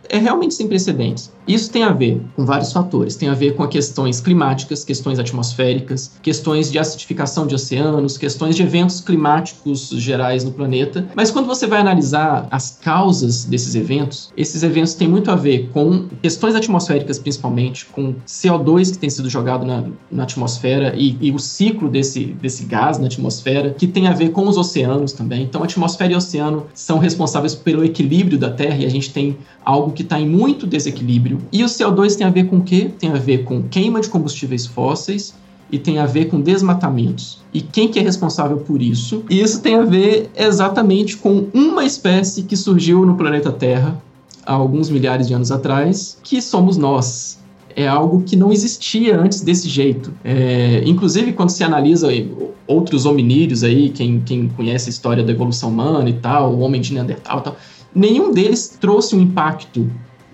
é realmente sem precedentes. Isso tem a ver com vários fatores. Tem a ver com questões climáticas, questões atmosféricas, questões de acidificação de oceanos, questões de eventos climáticos gerais no planeta. Mas quando você vai analisar as causas desses eventos, esses eventos têm muito a ver com questões atmosféricas, principalmente, com CO2 que tem sido jogado na, na atmosfera e, e o ciclo desse, desse gás na atmosfera, que tem a ver com os oceanos também. Então, atmosfera e oceano são responsáveis pelo equilíbrio da Terra e a gente tem algo que está em muito desequilíbrio. E o CO2 tem a ver com o quê? Tem a ver com queima de combustíveis fósseis e tem a ver com desmatamentos. E quem que é responsável por isso? E isso tem a ver exatamente com uma espécie que surgiu no planeta Terra há alguns milhares de anos atrás, que somos nós. É algo que não existia antes desse jeito. É, inclusive, quando se analisa outros hominídeos aí, quem, quem conhece a história da evolução humana e tal, o homem de Neandertal e tal, nenhum deles trouxe um impacto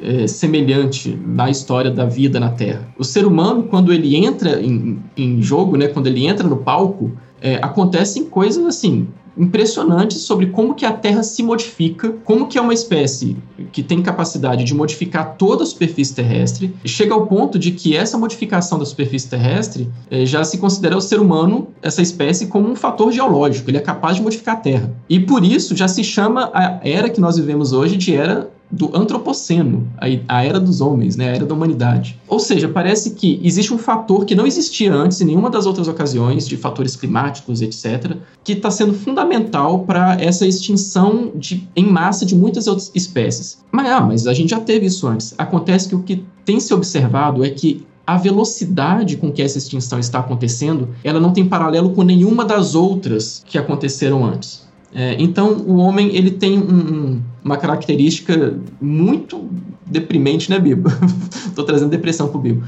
é, semelhante na história da vida na Terra. O ser humano, quando ele entra em, em jogo, né, quando ele entra no palco, é, acontecem coisas assim impressionantes sobre como que a Terra se modifica, como que é uma espécie que tem capacidade de modificar toda a superfície terrestre, chega ao ponto de que essa modificação da superfície terrestre eh, já se considera o ser humano, essa espécie, como um fator geológico, ele é capaz de modificar a Terra. E por isso já se chama a era que nós vivemos hoje de era do antropoceno, a, era dos homens, né, a era da humanidade. Ou seja, parece que existe um fator que não existia antes em nenhuma das outras ocasiões, de fatores climáticos, etc., que está sendo fundamental para essa extinção de, em massa de muitas outras espécies. Mas, ah, mas a gente já teve isso antes. Acontece que o que tem se observado é que a velocidade com que essa extinção está acontecendo, ela não tem paralelo com nenhuma das outras que aconteceram antes. É, então, o homem ele tem um, um, uma característica muito deprimente, né, Bibo? *laughs* Estou trazendo depressão pro Bibo.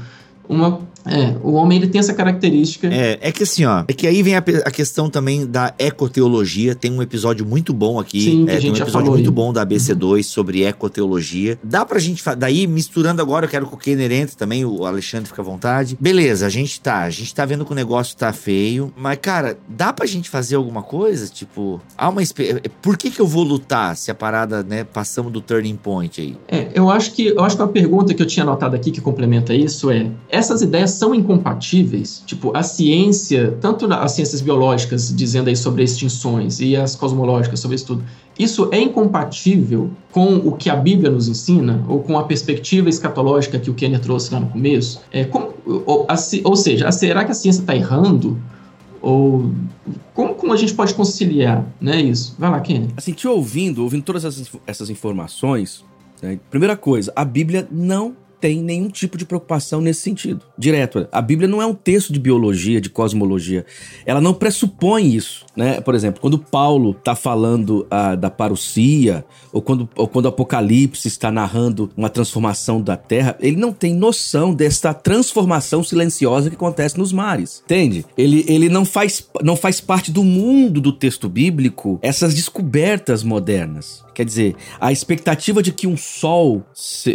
Uma, é, o homem ele tem essa característica. É, é que assim, ó, é que aí vem a, a questão também da ecoteologia. Tem um episódio muito bom aqui. Sim, é, tem um episódio muito aí. bom da ABC2 sobre ecoteologia. Dá pra gente. Daí, misturando agora, eu quero que o Kenner entre também, o Alexandre fica à vontade. Beleza, a gente tá. A gente tá vendo que o negócio tá feio. Mas, cara, dá pra gente fazer alguma coisa? Tipo, há uma. espe- Por que que eu vou lutar se a parada, né, passamos do turning point aí? É, eu acho que eu acho que uma pergunta que eu tinha anotado aqui que complementa isso é: essas ideias são incompatíveis? Tipo, a ciência, tanto as ciências biológicas dizendo aí sobre extinções e as cosmológicas sobre isso tudo, isso é incompatível com o que a Bíblia nos ensina ou com a perspectiva escatológica que o Kenner trouxe lá no começo? É, como, ou, a ou seja, será que a ciência está errando? Ou como, como a gente pode conciliar, né, isso? Vai lá, Kenner. Assim, te ouvindo, ouvindo todas essas, essas informações, né, primeira coisa, a Bíblia não tem nenhum tipo de preocupação nesse sentido. Direto. A Bíblia não é um texto de biologia, de cosmologia. Ela não pressupõe isso. Né? Por exemplo, quando Paulo está falando ah, da parousia, ou quando, ou quando o Apocalipse está narrando uma transformação da Terra, ele não tem noção desta transformação silenciosa que acontece nos mares. Entende? Ele, ele não, faz, não faz parte do mundo do texto bíblico essas descobertas modernas. Quer dizer, a expectativa de que um sol,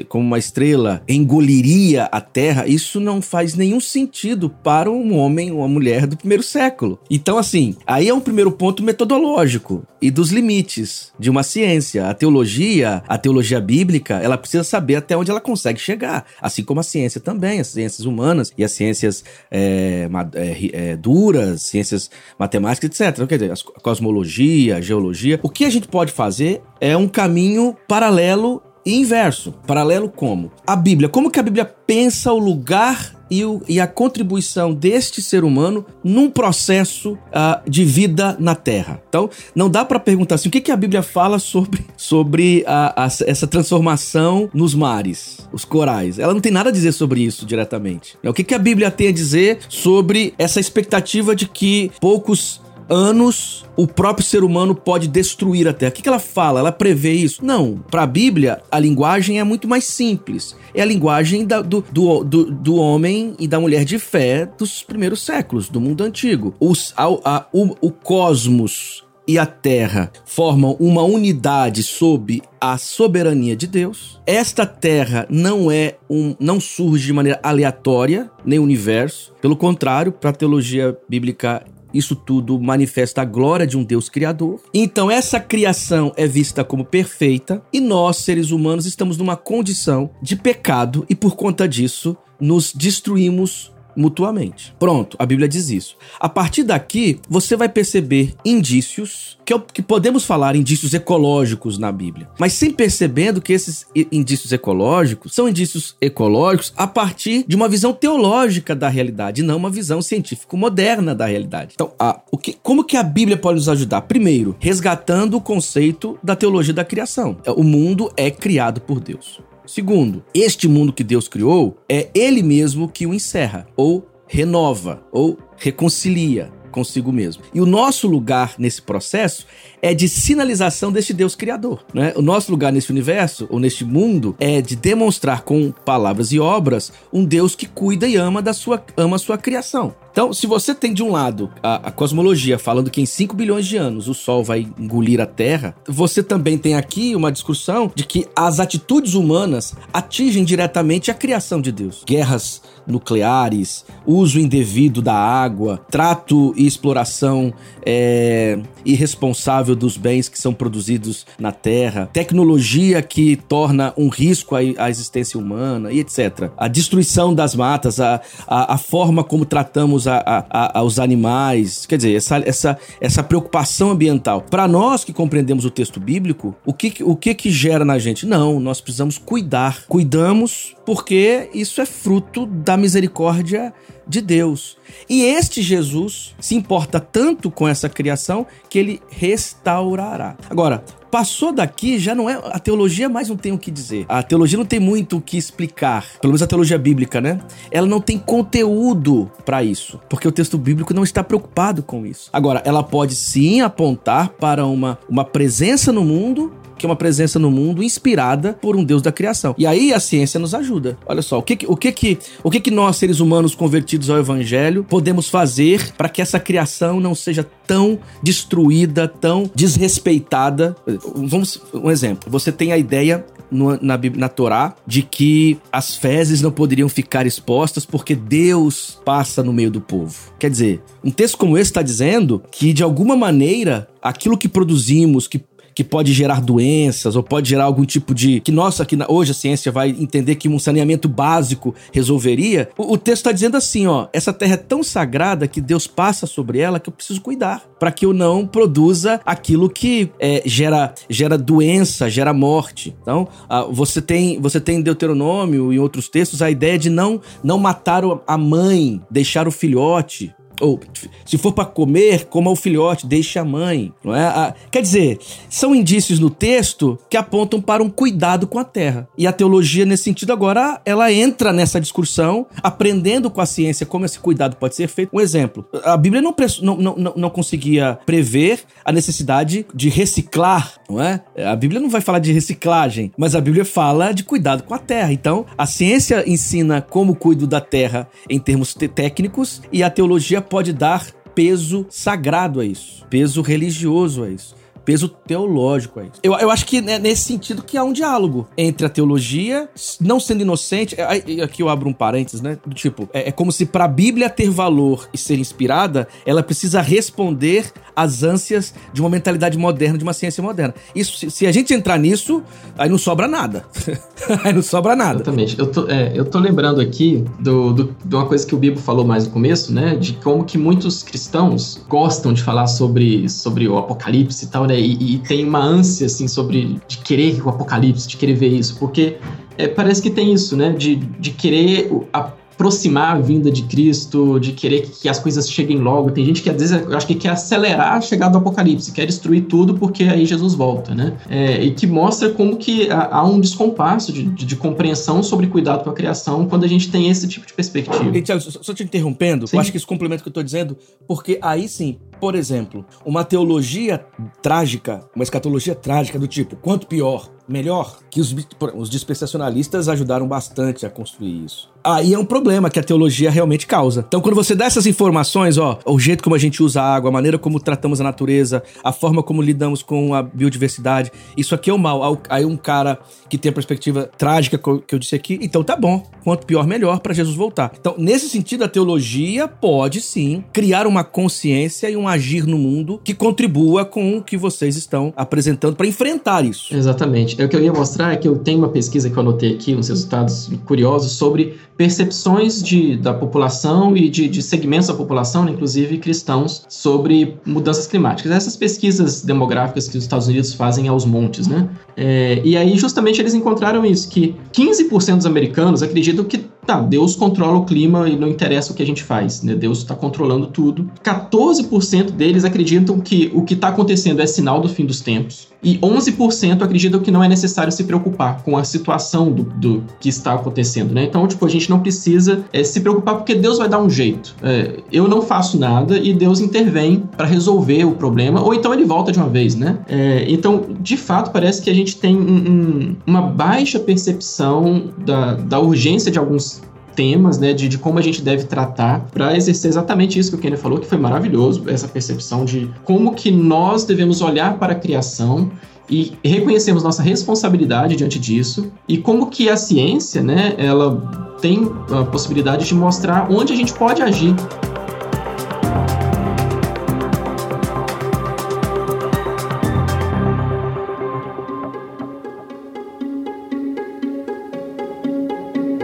como uma estrela, engoliria a Terra, isso não faz nenhum sentido para um homem ou uma mulher do primeiro século. Então, assim, aí é um primeiro ponto metodológico e dos limites de uma ciência. A teologia, a teologia bíblica, ela precisa saber até onde ela consegue chegar. Assim como a ciência também, as ciências humanas e as ciências é, é, é, duras, ciências matemáticas, etc. Então, Quer dizer, a cosmologia, a geologia. O que a gente pode fazer é um caminho paralelo E inverso, paralelo como? A Bíblia, como que a Bíblia pensa o lugar e, o, e a contribuição deste ser humano num processo uh, de vida na Terra. Então, não dá para perguntar assim, o que, que a Bíblia fala sobre, sobre a, a, essa transformação nos mares, os corais. Ela não tem nada a dizer sobre isso diretamente. O que, que a Bíblia tem a dizer sobre essa expectativa de que poucos anos o próprio ser humano pode destruir a Terra. O que ela fala? Ela prevê isso? Não. Para a Bíblia, a linguagem é muito mais simples. É a linguagem da, do, do, do, do, homem e da mulher de fé dos primeiros séculos, do mundo antigo. Os, a, a, o, o cosmos e a Terra formam uma unidade sob a soberania de Deus. Esta Terra não é um, não surge de maneira aleatória, nem universo. Pelo contrário, para a teologia bíblica isso tudo manifesta a glória de um Deus criador. Então, essa criação é vista como perfeita e nós, seres humanos, estamos numa condição de pecado e, por conta disso, nos destruímos mutuamente. Pronto, a Bíblia diz isso. A partir daqui, você vai perceber indícios, que, é que podemos falar indícios ecológicos na Bíblia, mas sem percebendo que esses indícios ecológicos são indícios ecológicos a partir de uma visão teológica da realidade, não uma visão científico-moderna da realidade. Então, a, o que, como que a Bíblia pode nos ajudar? Primeiro, resgatando o conceito da teologia da criação. O mundo é criado por Deus. Segundo, este mundo que Deus criou é Ele mesmo que o encerra, ou renova, ou reconcilia consigo mesmo. E o nosso lugar nesse processo é de sinalização deste Deus criador. Né? O nosso lugar nesse universo, ou neste mundo, é de demonstrar com palavras e obras um Deus que cuida e ama da sua, ama a sua criação. Então, se você tem de um lado a, a, cosmologia falando que em 5 bilhões de anos o Sol vai engolir a Terra, você também tem aqui uma discussão de que as atitudes humanas atingem diretamente a criação de Deus. Guerras nucleares, uso indevido da água, trato e exploração é, irresponsável dos bens que são produzidos na Terra, tecnologia que torna um risco à, existência humana e etc. A destruição das matas, a, a, a forma como tratamos a, a, a, os animais, quer dizer, essa, essa, essa preocupação ambiental. Para nós que compreendemos o texto bíblico, o que, o que que gera na gente? Não, nós precisamos cuidar. Cuidamos porque isso é fruto da misericórdia de Deus. E este Jesus se importa tanto com essa criação que ele restaurará. Agora, passou daqui, já não é. A teologia mais não tem o que dizer. A teologia não tem muito o que explicar. Pelo menos a teologia bíblica, né? Ela não tem conteúdo para isso. Porque o texto bíblico não está preocupado com isso. Agora, ela pode sim apontar para uma, uma presença no mundo que é uma presença no mundo inspirada por um Deus da criação. E aí a ciência nos ajuda. Olha só, o que o que que o que que nós seres humanos convertidos ao evangelho podemos fazer para que essa criação não seja tão destruída, tão desrespeitada? Vamos um exemplo. Você tem a ideia no, na, na Torá de que as fezes não poderiam ficar expostas porque Deus passa no meio do povo. Quer dizer, um texto como esse está dizendo que de alguma maneira aquilo que produzimos, que que pode gerar doenças ou pode gerar algum tipo de. que nossa, que hoje a ciência vai entender que um saneamento básico resolveria. O, o texto está dizendo assim: ó, essa terra é tão sagrada que Deus passa sobre ela que eu preciso cuidar para que eu não produza aquilo que é, gera, gera doença, gera morte. Então, você tem você tem em Deuteronômio e outros textos a ideia de não, não matar a mãe, deixar o filhote ou se for para comer, coma o filhote, deixe a mãe, não é? Ah, quer dizer, são indícios no texto que apontam para um cuidado com a terra. E a teologia nesse sentido agora, ela entra nessa discussão, aprendendo com a ciência como esse cuidado pode ser feito. Um exemplo, a Bíblia não, não, não, não conseguia prever a necessidade de reciclar, não é? A Bíblia não vai falar de reciclagem, mas a Bíblia fala de cuidado com a terra. Então, a ciência ensina como cuido da terra em termos técnicos e a teologia pode dar peso sagrado a isso, peso religioso a isso peso teológico aí. Eu, eu acho que é nesse sentido que há um diálogo entre a teologia, não sendo inocente. Aqui eu abro um parênteses, né? Do tipo, é, é como se para a Bíblia ter valor e ser inspirada, ela precisa responder às ânsias de uma mentalidade moderna, de uma ciência moderna. Isso, se, se a gente entrar nisso, aí não sobra nada. *laughs* aí não sobra nada. Exatamente. Eu tô, é, eu tô lembrando aqui do, do, de uma coisa que o Bibo falou mais no começo, né? De como que muitos cristãos gostam de falar sobre, sobre o apocalipse e tal, né? Né, e, e, tem uma ânsia assim sobre de querer o apocalipse, de querer ver isso, porque é, parece que tem isso, né, de, de querer a aproximar a vinda de Cristo, de querer que as coisas cheguem logo. Tem gente que às vezes eu acho que quer acelerar a chegada do apocalipse, quer destruir tudo porque aí Jesus volta, né? É, e que mostra como que há, um descompasso de, de, de, compreensão sobre cuidado com a criação quando a gente tem esse tipo de perspectiva. E, Thiago, só te interrompendo, sim. eu acho que isso complementa o que eu estou dizendo, porque aí sim, por exemplo, uma teologia trágica, uma escatologia trágica do tipo, quanto pior, melhor, que os, os dispensacionalistas ajudaram bastante a construir isso. Aí é um problema que a teologia realmente causa. Então, quando você dá essas informações, ó, o jeito como a gente usa a água, a maneira como tratamos a natureza, a forma como lidamos com a biodiversidade, isso aqui é o mal. Aí um cara que tem a perspectiva trágica que eu disse aqui, então tá bom. Quanto pior, melhor para Jesus voltar. Então, nesse sentido, a teologia pode sim criar uma consciência e um agir no mundo que contribua com o que vocês estão apresentando para enfrentar isso. Exatamente. O que eu ia mostrar é que eu tenho uma pesquisa que eu anotei aqui, uns resultados curiosos sobre percepções de, da população e de, de segmentos da população, inclusive cristãos, sobre mudanças climáticas. Essas pesquisas demográficas que os Estados Unidos fazem aos montes, né? É, e aí, justamente, eles encontraram isso, que 15% dos americanos acreditam que tá, Deus controla o clima e não interessa o que a gente faz, né? Deus está controlando tudo. 14% deles acreditam que o que está acontecendo é sinal do fim dos tempos. E 11% acreditam que não é necessário se preocupar com a situação do, do que está acontecendo, né? Então, tipo, a gente não precisa é, se preocupar porque Deus vai dar um jeito. É, eu não faço nada e Deus intervém para resolver o problema, ou então ele volta de uma vez, né? É, então, de fato, parece que a gente tem um, um, uma baixa percepção da, da urgência de alguns temas, né, de, de como a gente deve tratar para exercer exatamente isso que o Kenny falou, que foi maravilhoso, essa percepção de como que nós devemos olhar para a criação e reconhecemos nossa responsabilidade diante disso e como que a ciência, né, ela tem a possibilidade de mostrar onde a gente pode agir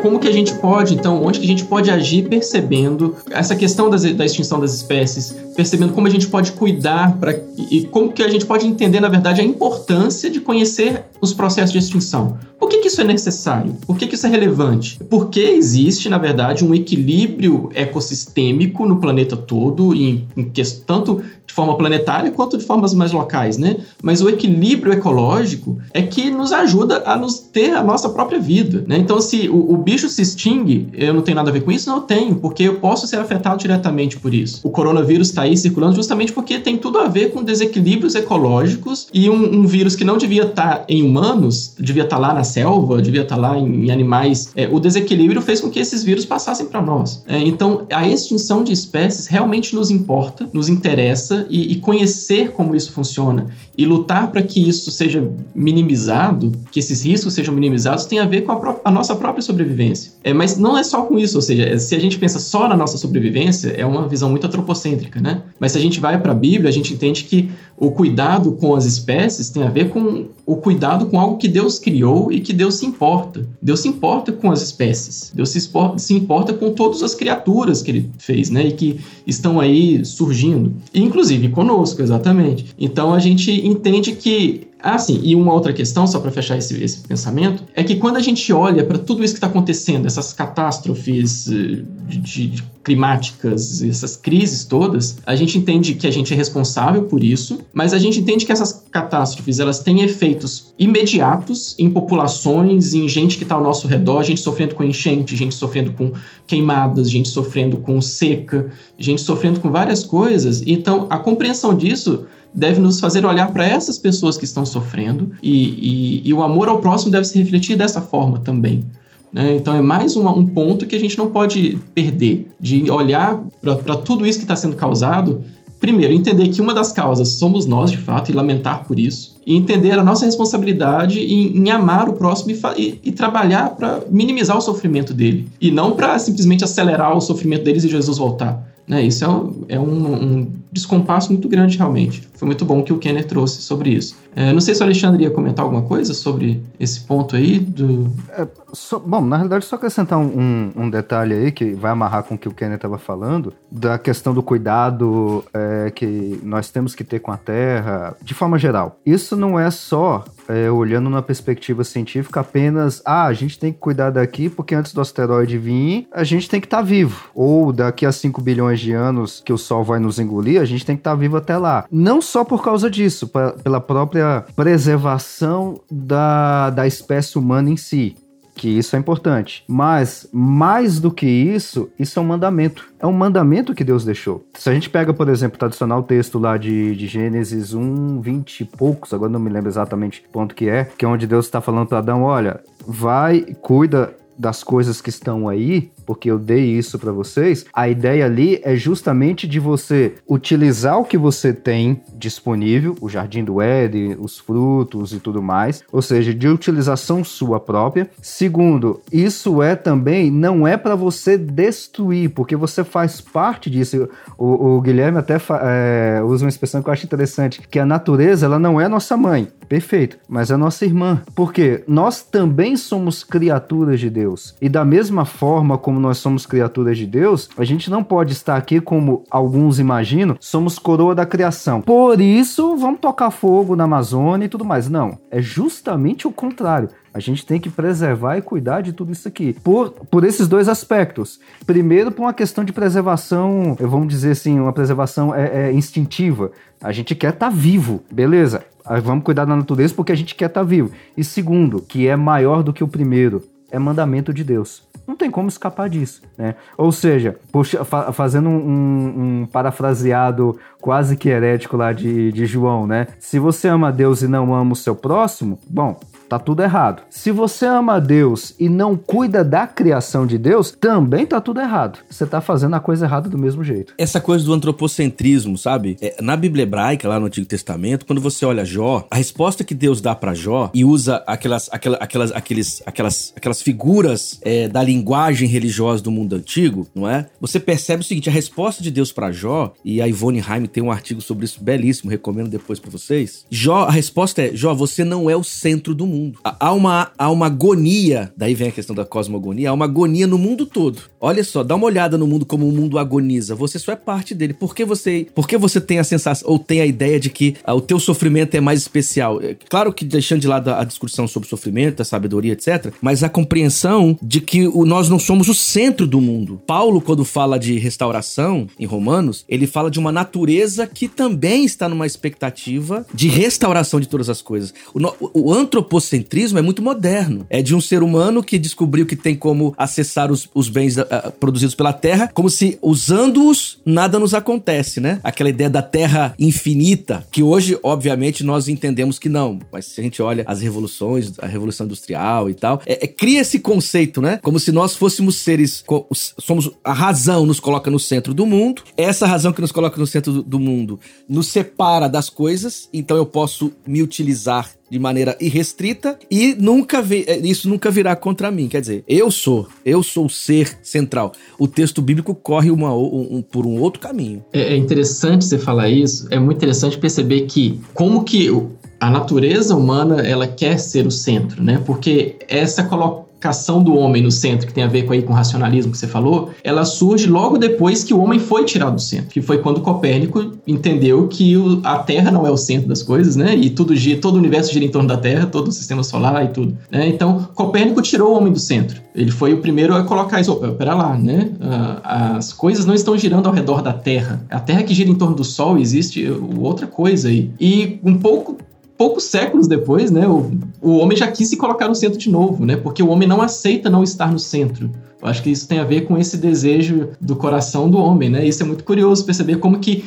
como que a gente pode, então, onde que a gente pode agir percebendo essa questão das, da extinção das espécies, percebendo como a gente pode cuidar para e como que a gente pode entender, na verdade, a importância de conhecer os processos de extinção. Por que, que isso é necessário? Por que, que isso é relevante? Porque existe, na verdade, um equilíbrio ecossistêmico no planeta todo, em, em tanto de forma planetária quanto de formas mais locais, né? Mas o equilíbrio ecológico é que nos ajuda a nos ter a nossa própria vida, né? Então, se o, o bicho se extingue, eu não tenho nada a ver com isso? Não tenho, porque eu posso ser afetado diretamente por isso. O coronavírus está aí circulando justamente porque tem tudo a ver com desequilíbrios ecológicos e um, um vírus que não devia estar tá em humanos, devia estar tá lá na selva, devia estar tá lá em, em animais. É, o desequilíbrio fez com que esses vírus passassem para nós. É, então, a extinção de espécies realmente nos importa, nos interessa e, e conhecer como isso funciona e lutar para que isso seja minimizado, que esses riscos sejam minimizados, tem a ver com a, a, nossa própria sobrevivência. É, mas não é só com isso, ou seja, se a gente pensa só na nossa sobrevivência, é uma visão muito antropocêntrica, né? Mas se a gente vai para a Bíblia, a gente entende que o cuidado com as espécies tem a ver com o cuidado com algo que Deus criou e que Deus se importa. Deus se importa com as espécies. Deus se, se importa com todas as criaturas que ele fez, né? E que estão aí surgindo. Inclusive conosco, exatamente. Então a gente entende que ah, sim, e uma outra questão, só para fechar esse, esse, pensamento, é que quando a gente olha para tudo isso que está acontecendo, essas catástrofes eh, de, de, climáticas, essas crises todas, a gente entende que a gente é responsável por isso, mas a gente entende que essas catástrofes elas têm efeitos imediatos em populações, em gente que está ao nosso redor, gente sofrendo com enchente, gente sofrendo com queimadas, gente sofrendo com seca, gente sofrendo com várias coisas. Então, a compreensão disso deve nos fazer olhar para essas pessoas que estão sofrendo e, e, e, o amor ao próximo deve se refletir dessa forma também. Né? Então é mais uma, um ponto que a gente não pode perder, de olhar para tudo isso que está sendo causado. Primeiro, entender que uma das causas somos nós, de fato, e lamentar por isso. E entender a nossa responsabilidade em, em amar o próximo e, e trabalhar para minimizar o sofrimento dele. E não para simplesmente acelerar o sofrimento deles e Jesus voltar. Né? Isso é, um, é um, um, descompasso muito grande, realmente. Foi muito bom que o Kenner trouxe sobre isso. É, não sei se o Alexandre ia comentar alguma coisa sobre esse ponto aí do... É, só, bom, na realidade, só acrescentar um, um, detalhe aí que vai amarrar com o que o Kenner estava falando, da questão do cuidado é, que nós temos que ter com a Terra, de forma geral. Isso não é só é, olhando na perspectiva científica apenas, ah, a gente tem que cuidar daqui porque antes do asteroide vir, a gente tem que estar tá vivo. Ou daqui a 5 bilhões de anos que o Sol vai nos engolir, a gente tem que estar tá vivo até lá. Não só por causa disso, pra, pela própria preservação da, da espécie humana em si que isso é importante. Mas, mais do que isso, isso é um mandamento. É um mandamento que Deus deixou. Se a gente pega, por exemplo, tradicional texto lá de, de Gênesis 1, 20 e poucos, agora não me lembro exatamente o ponto que é, que é onde Deus está falando para Adão: olha, vai, cuida das coisas que estão aí, porque eu dei isso para vocês, a ideia ali é justamente de você utilizar o que você tem disponível, o jardim do Éden, os frutos e tudo mais, ou seja, de utilização sua própria. Segundo, isso é também não é para você destruir, porque você faz parte disso. O, o Guilherme até é, usa uma expressão que eu acho interessante, que a natureza ela não é nossa mãe, perfeito, mas é nossa irmã, porque nós também somos criaturas de Deus. E da mesma forma como nós somos criaturas de Deus, a gente não pode estar aqui como alguns imaginam, somos coroa da criação. Por isso, vamos tocar fogo na Amazônia e tudo mais. Não, é justamente o contrário. A gente tem que preservar e cuidar de tudo isso aqui. Por, por esses dois aspectos. Primeiro, por uma questão de preservação, vamos dizer assim, uma preservação é, é instintiva. A gente quer estar tá vivo, beleza? Vamos cuidar da natureza porque a gente quer estar tá vivo. E segundo, que é maior do que o primeiro, é mandamento de Deus. Não tem como escapar disso, né? Ou seja, puxa, fa fazendo um, um, parafraseado quase que herético lá de, de João, né? Se você ama Deus e não ama o seu próximo, bom, tá tudo errado. Se você ama Deus e não cuida da criação de Deus, também tá tudo errado. Você tá fazendo a coisa errada do mesmo jeito. Essa coisa do antropocentrismo, sabe? É, na Bíblia hebraica, lá no Antigo Testamento, quando você olha Jó, a resposta que Deus dá para Jó e usa aquelas, aquelas, aqueles, aquelas, aquelas figuras é, da linguagem religiosa do mundo antigo, não é? Você percebe o seguinte: a resposta de Deus para Jó, e a Ivone Heim tem um artigo sobre isso belíssimo, recomendo depois para vocês. Jó, a resposta é: Jó, você não é o centro do mundo mundo. Há uma, há uma agonia, daí vem a questão da cosmogonia, há uma agonia no mundo todo. Olha só, dá uma olhada no mundo como o mundo agoniza. Você só é parte dele. Por que você, por que você tem a sensação, ou tem a ideia de que ah, o teu sofrimento é mais especial? É, claro que deixando de lado a discussão sobre sofrimento, a sabedoria, etc., mas a compreensão de que o, nós não somos o centro do mundo. Paulo, quando fala de restauração em Romanos, ele fala de uma natureza que também está numa expectativa de restauração de todas as coisas. O, o, o antropocentrismo é muito moderno. É de um ser humano que descobriu que tem como acessar os, os bens uh, produzidos pela Terra, como se usando-os nada nos acontece, né? Aquela ideia da Terra infinita, que hoje, obviamente, nós entendemos que não. Mas se a gente olha as revoluções, a Revolução Industrial e tal, é, é cria esse conceito, né? Como se nós fôssemos seres, somos a razão nos coloca no centro do mundo. Essa razão que nos coloca no centro do, do mundo nos separa das coisas, então eu posso me utilizar de maneira irrestrita e nunca vi, é, isso nunca virá contra mim. Quer dizer, eu sou, eu sou o ser central. O texto bíblico corre uma, um, por um outro caminho. É, é interessante você falar isso. É muito interessante perceber que como que a natureza humana ela quer ser o centro, né? Porque essa coloca colocação do homem no centro, que tem a ver com, aí, com o racionalismo que você falou, ela surge logo depois que o homem foi tirado do centro, que foi quando Copérnico entendeu que o, a Terra não é o centro das coisas, né? E tudo gira, todo o universo gira em torno da Terra, todo o sistema solar e tudo. Né? Então, Copérnico tirou o homem do centro. Ele foi o primeiro a colocar isso. Opa, pera lá, né? as coisas não estão girando ao redor da Terra. A Terra que gira em torno do Sol existe outra coisa aí. E um pouco poucos séculos depois, né, o, o homem já quis se colocar no centro de novo, né? Porque o homem não aceita não estar no centro. Eu acho que isso tem a ver com esse desejo do coração do homem, né? Isso é muito curioso perceber como que,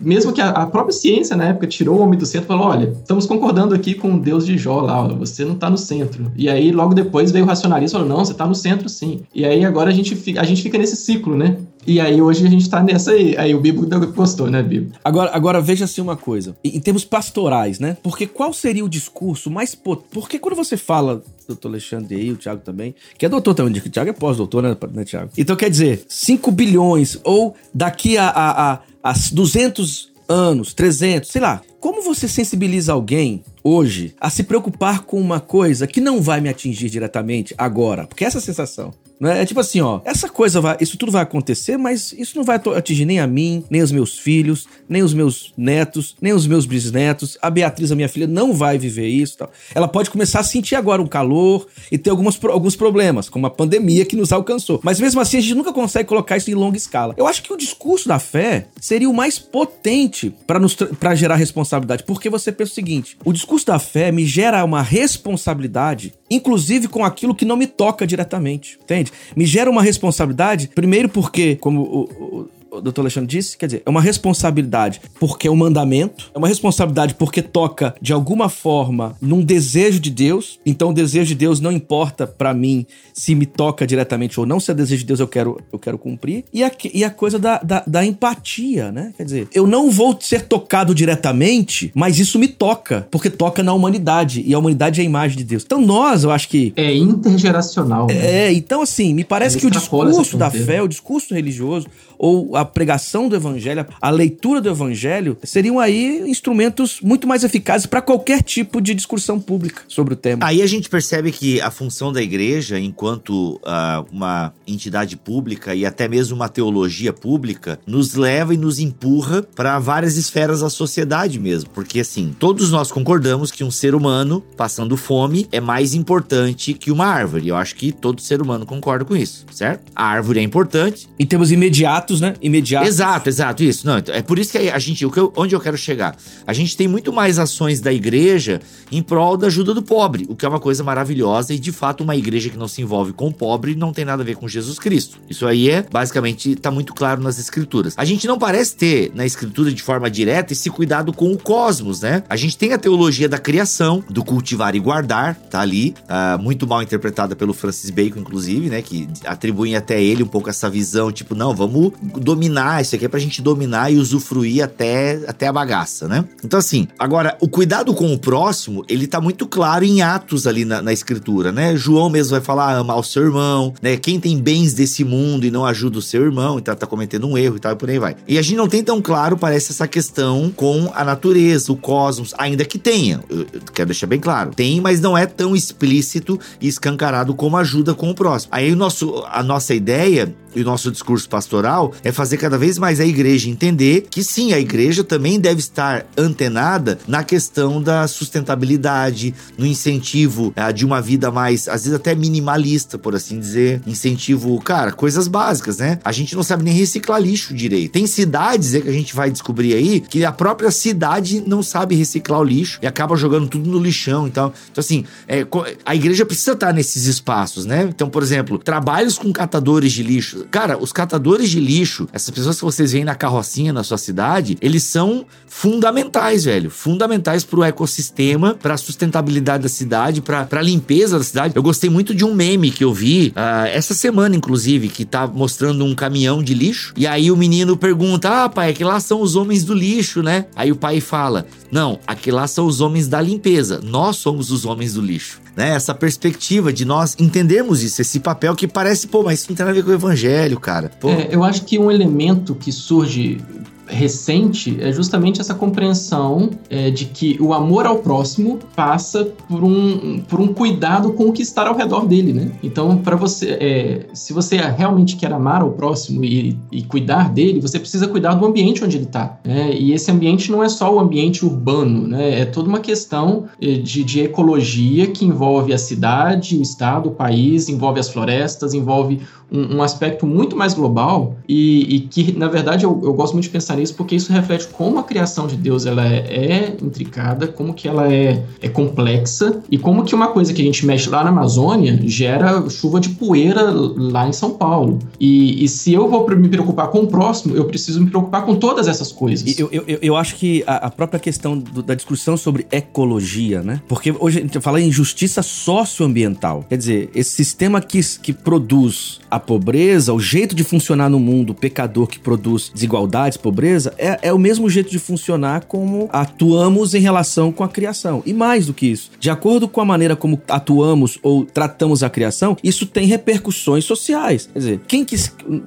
mesmo que a, própria ciência na época tirou o homem do centro, falou: olha, estamos concordando aqui com o Deus de Jó lá, você não está no centro. E aí logo depois veio o racionalista e falou: não, você está no centro sim. E aí agora a gente, a gente fica nesse ciclo, né? E aí hoje a gente tá nessa aí. Aí o Bibo gostou, né, Bibo? Agora, agora veja assim uma coisa. Em, termos pastorais, né? Porque qual seria o discurso mais? Porque quando você fala doutor Alexandre aí, o Thiago também, que é doutor também, o Thiago é pós-doutor, né, né, Thiago? Então quer dizer, 5 bilhões, ou daqui a, a, a, a 200 anos, 300, sei lá. Como você sensibiliza alguém hoje a se preocupar com uma coisa que não vai me atingir diretamente agora? Porque essa é sensação. Né? É tipo assim, ó, essa coisa vai, isso tudo vai acontecer, mas isso não vai atingir nem a mim, nem os meus filhos, nem os meus netos, nem os meus bisnetos. A Beatriz, a minha filha, não vai viver isso. Tal. Ela pode começar a sentir agora um calor e ter algumas, alguns problemas, como a pandemia que nos alcançou. Mas mesmo assim, a gente nunca consegue colocar isso em longa escala. Eu acho que o discurso da fé seria o mais potente para gerar responsabilidade, porque você pensa o seguinte: o discurso da fé me gera uma responsabilidade, inclusive com aquilo que não me toca diretamente, entende? Me gera uma responsabilidade, primeiro porque, como o, o o doutor Alexandre disse, quer dizer, é uma responsabilidade porque é um mandamento, é uma responsabilidade porque toca de alguma forma num desejo de Deus. Então o desejo de Deus não importa para mim se me toca diretamente ou não, se é desejo de Deus eu quero, eu quero cumprir. E a, e a coisa da, da, da empatia, né? Quer dizer, eu não vou ser tocado diretamente, mas isso me toca, porque toca na humanidade e a humanidade é a imagem de Deus. Então nós, eu acho que. É intergeracional. Né? É, então assim, me parece que o discurso da fé, o discurso religioso, ou a pregação do evangelho, a leitura do evangelho, seriam aí instrumentos muito mais eficazes para qualquer tipo de discussão pública sobre o tema. Aí a gente percebe que a função da igreja, enquanto uh, uma entidade pública e até mesmo uma teologia pública, nos leva e nos empurra para várias esferas da sociedade mesmo. Porque assim, todos nós concordamos que um ser humano passando fome é mais importante que uma árvore. Eu acho que todo ser humano concorda com isso, certo? A árvore é importante. Em termos imediatos, imediatos, né? Imediatos. Exato, exato, isso. Não, é por isso que a gente, onde eu quero chegar? A gente tem muito mais ações da igreja em prol da ajuda do pobre, o que é uma coisa maravilhosa e de fato uma igreja que não se envolve com o pobre não tem nada a ver com Jesus Cristo. Isso aí é, basicamente, tá muito claro nas escrituras. A gente não parece ter na escritura de forma direta esse cuidado com o cosmos, né? A gente tem a teologia da criação, do cultivar e guardar, tá ali, uh, muito mal interpretada pelo Francis Bacon, inclusive, né? Que atribuem até ele um pouco essa visão, tipo, não, vamos dominar, isso aqui é pra gente dominar e usufruir até, até a bagaça, né? Então, assim, agora, o cuidado com o próximo, ele tá muito claro em Atos ali na, na escritura, né? João mesmo vai falar, amar o seu irmão, né? Quem tem bens desse mundo e não ajuda o seu irmão, então tá cometendo um erro e tal, e por aí vai. E a gente não tem tão claro, parece, essa questão com a natureza, o cosmos, ainda que tenha, eu, eu quero deixar bem claro, tem, mas não é tão explícito e escancarado como ajuda com o próximo. Aí o nosso, a nossa ideia e o nosso discurso pastoral é fazer cada vez mais a igreja entender que sim, a igreja também deve estar antenada na questão da sustentabilidade, no incentivo uh, de uma vida mais, às vezes até minimalista, por assim dizer. Incentivo, cara, coisas básicas, né? A gente não sabe nem reciclar lixo direito. Tem cidades é que a gente vai descobrir aí que a própria cidade não sabe reciclar o lixo e acaba jogando tudo no lixão e tal. Então, assim, é, a igreja precisa estar nesses espaços, né? Então, por exemplo, trabalhos com catadores de lixo. Cara, os catadores de lixo, essas pessoas que vocês veem na carrocinha na sua cidade, eles são fundamentais, velho. Fundamentais pro ecossistema, pra sustentabilidade da cidade, pra, pra limpeza da cidade. Eu gostei muito de um meme que eu vi uh, essa semana, inclusive, que tá mostrando um caminhão de lixo. E aí o menino pergunta: Ah, pai, é que lá são os homens do lixo, né? Aí o pai fala: Não, aqui lá são os homens da limpeza. Nós somos os homens do lixo né? Essa perspectiva de nós entendermos isso, esse papel que parece, pô, mas isso não tem nada a ver com o evangelho, cara. É, eu acho que um elemento que surge recente é justamente essa compreensão é, de que o amor ao próximo passa por um, por um cuidado com o que está ao redor dele, né? Então, para você, é, se você realmente quer amar ao próximo e, e, cuidar dele, você precisa cuidar do ambiente onde ele está. Né? E esse ambiente não é só o ambiente urbano, né? É toda uma questão é, de, de ecologia que envolve a cidade, o estado, o país, envolve as florestas, envolve um, um aspecto muito mais global e, e que, na verdade, eu, eu, gosto muito de pensar nisso porque isso reflete como a criação de Deus ela é, é intricada, como que ela é, é complexa e como que uma coisa que a gente mexe lá na Amazônia gera chuva de poeira lá em São Paulo. E, e se eu vou me preocupar com o próximo, eu preciso me preocupar com todas essas coisas. Eu, eu, eu acho que a, a própria questão do, da discussão sobre ecologia, né? Porque hoje a gente fala em justiça socioambiental. Quer dizer, esse sistema que, que produz a pobreza, o jeito de funcionar no mundo, o pecador que produz desigualdades, pobreza, natureza é, é o mesmo jeito de funcionar como atuamos em relação com a criação. E mais do que isso, de acordo com a maneira como atuamos ou tratamos a criação, isso tem repercussões sociais. Quer dizer, quem que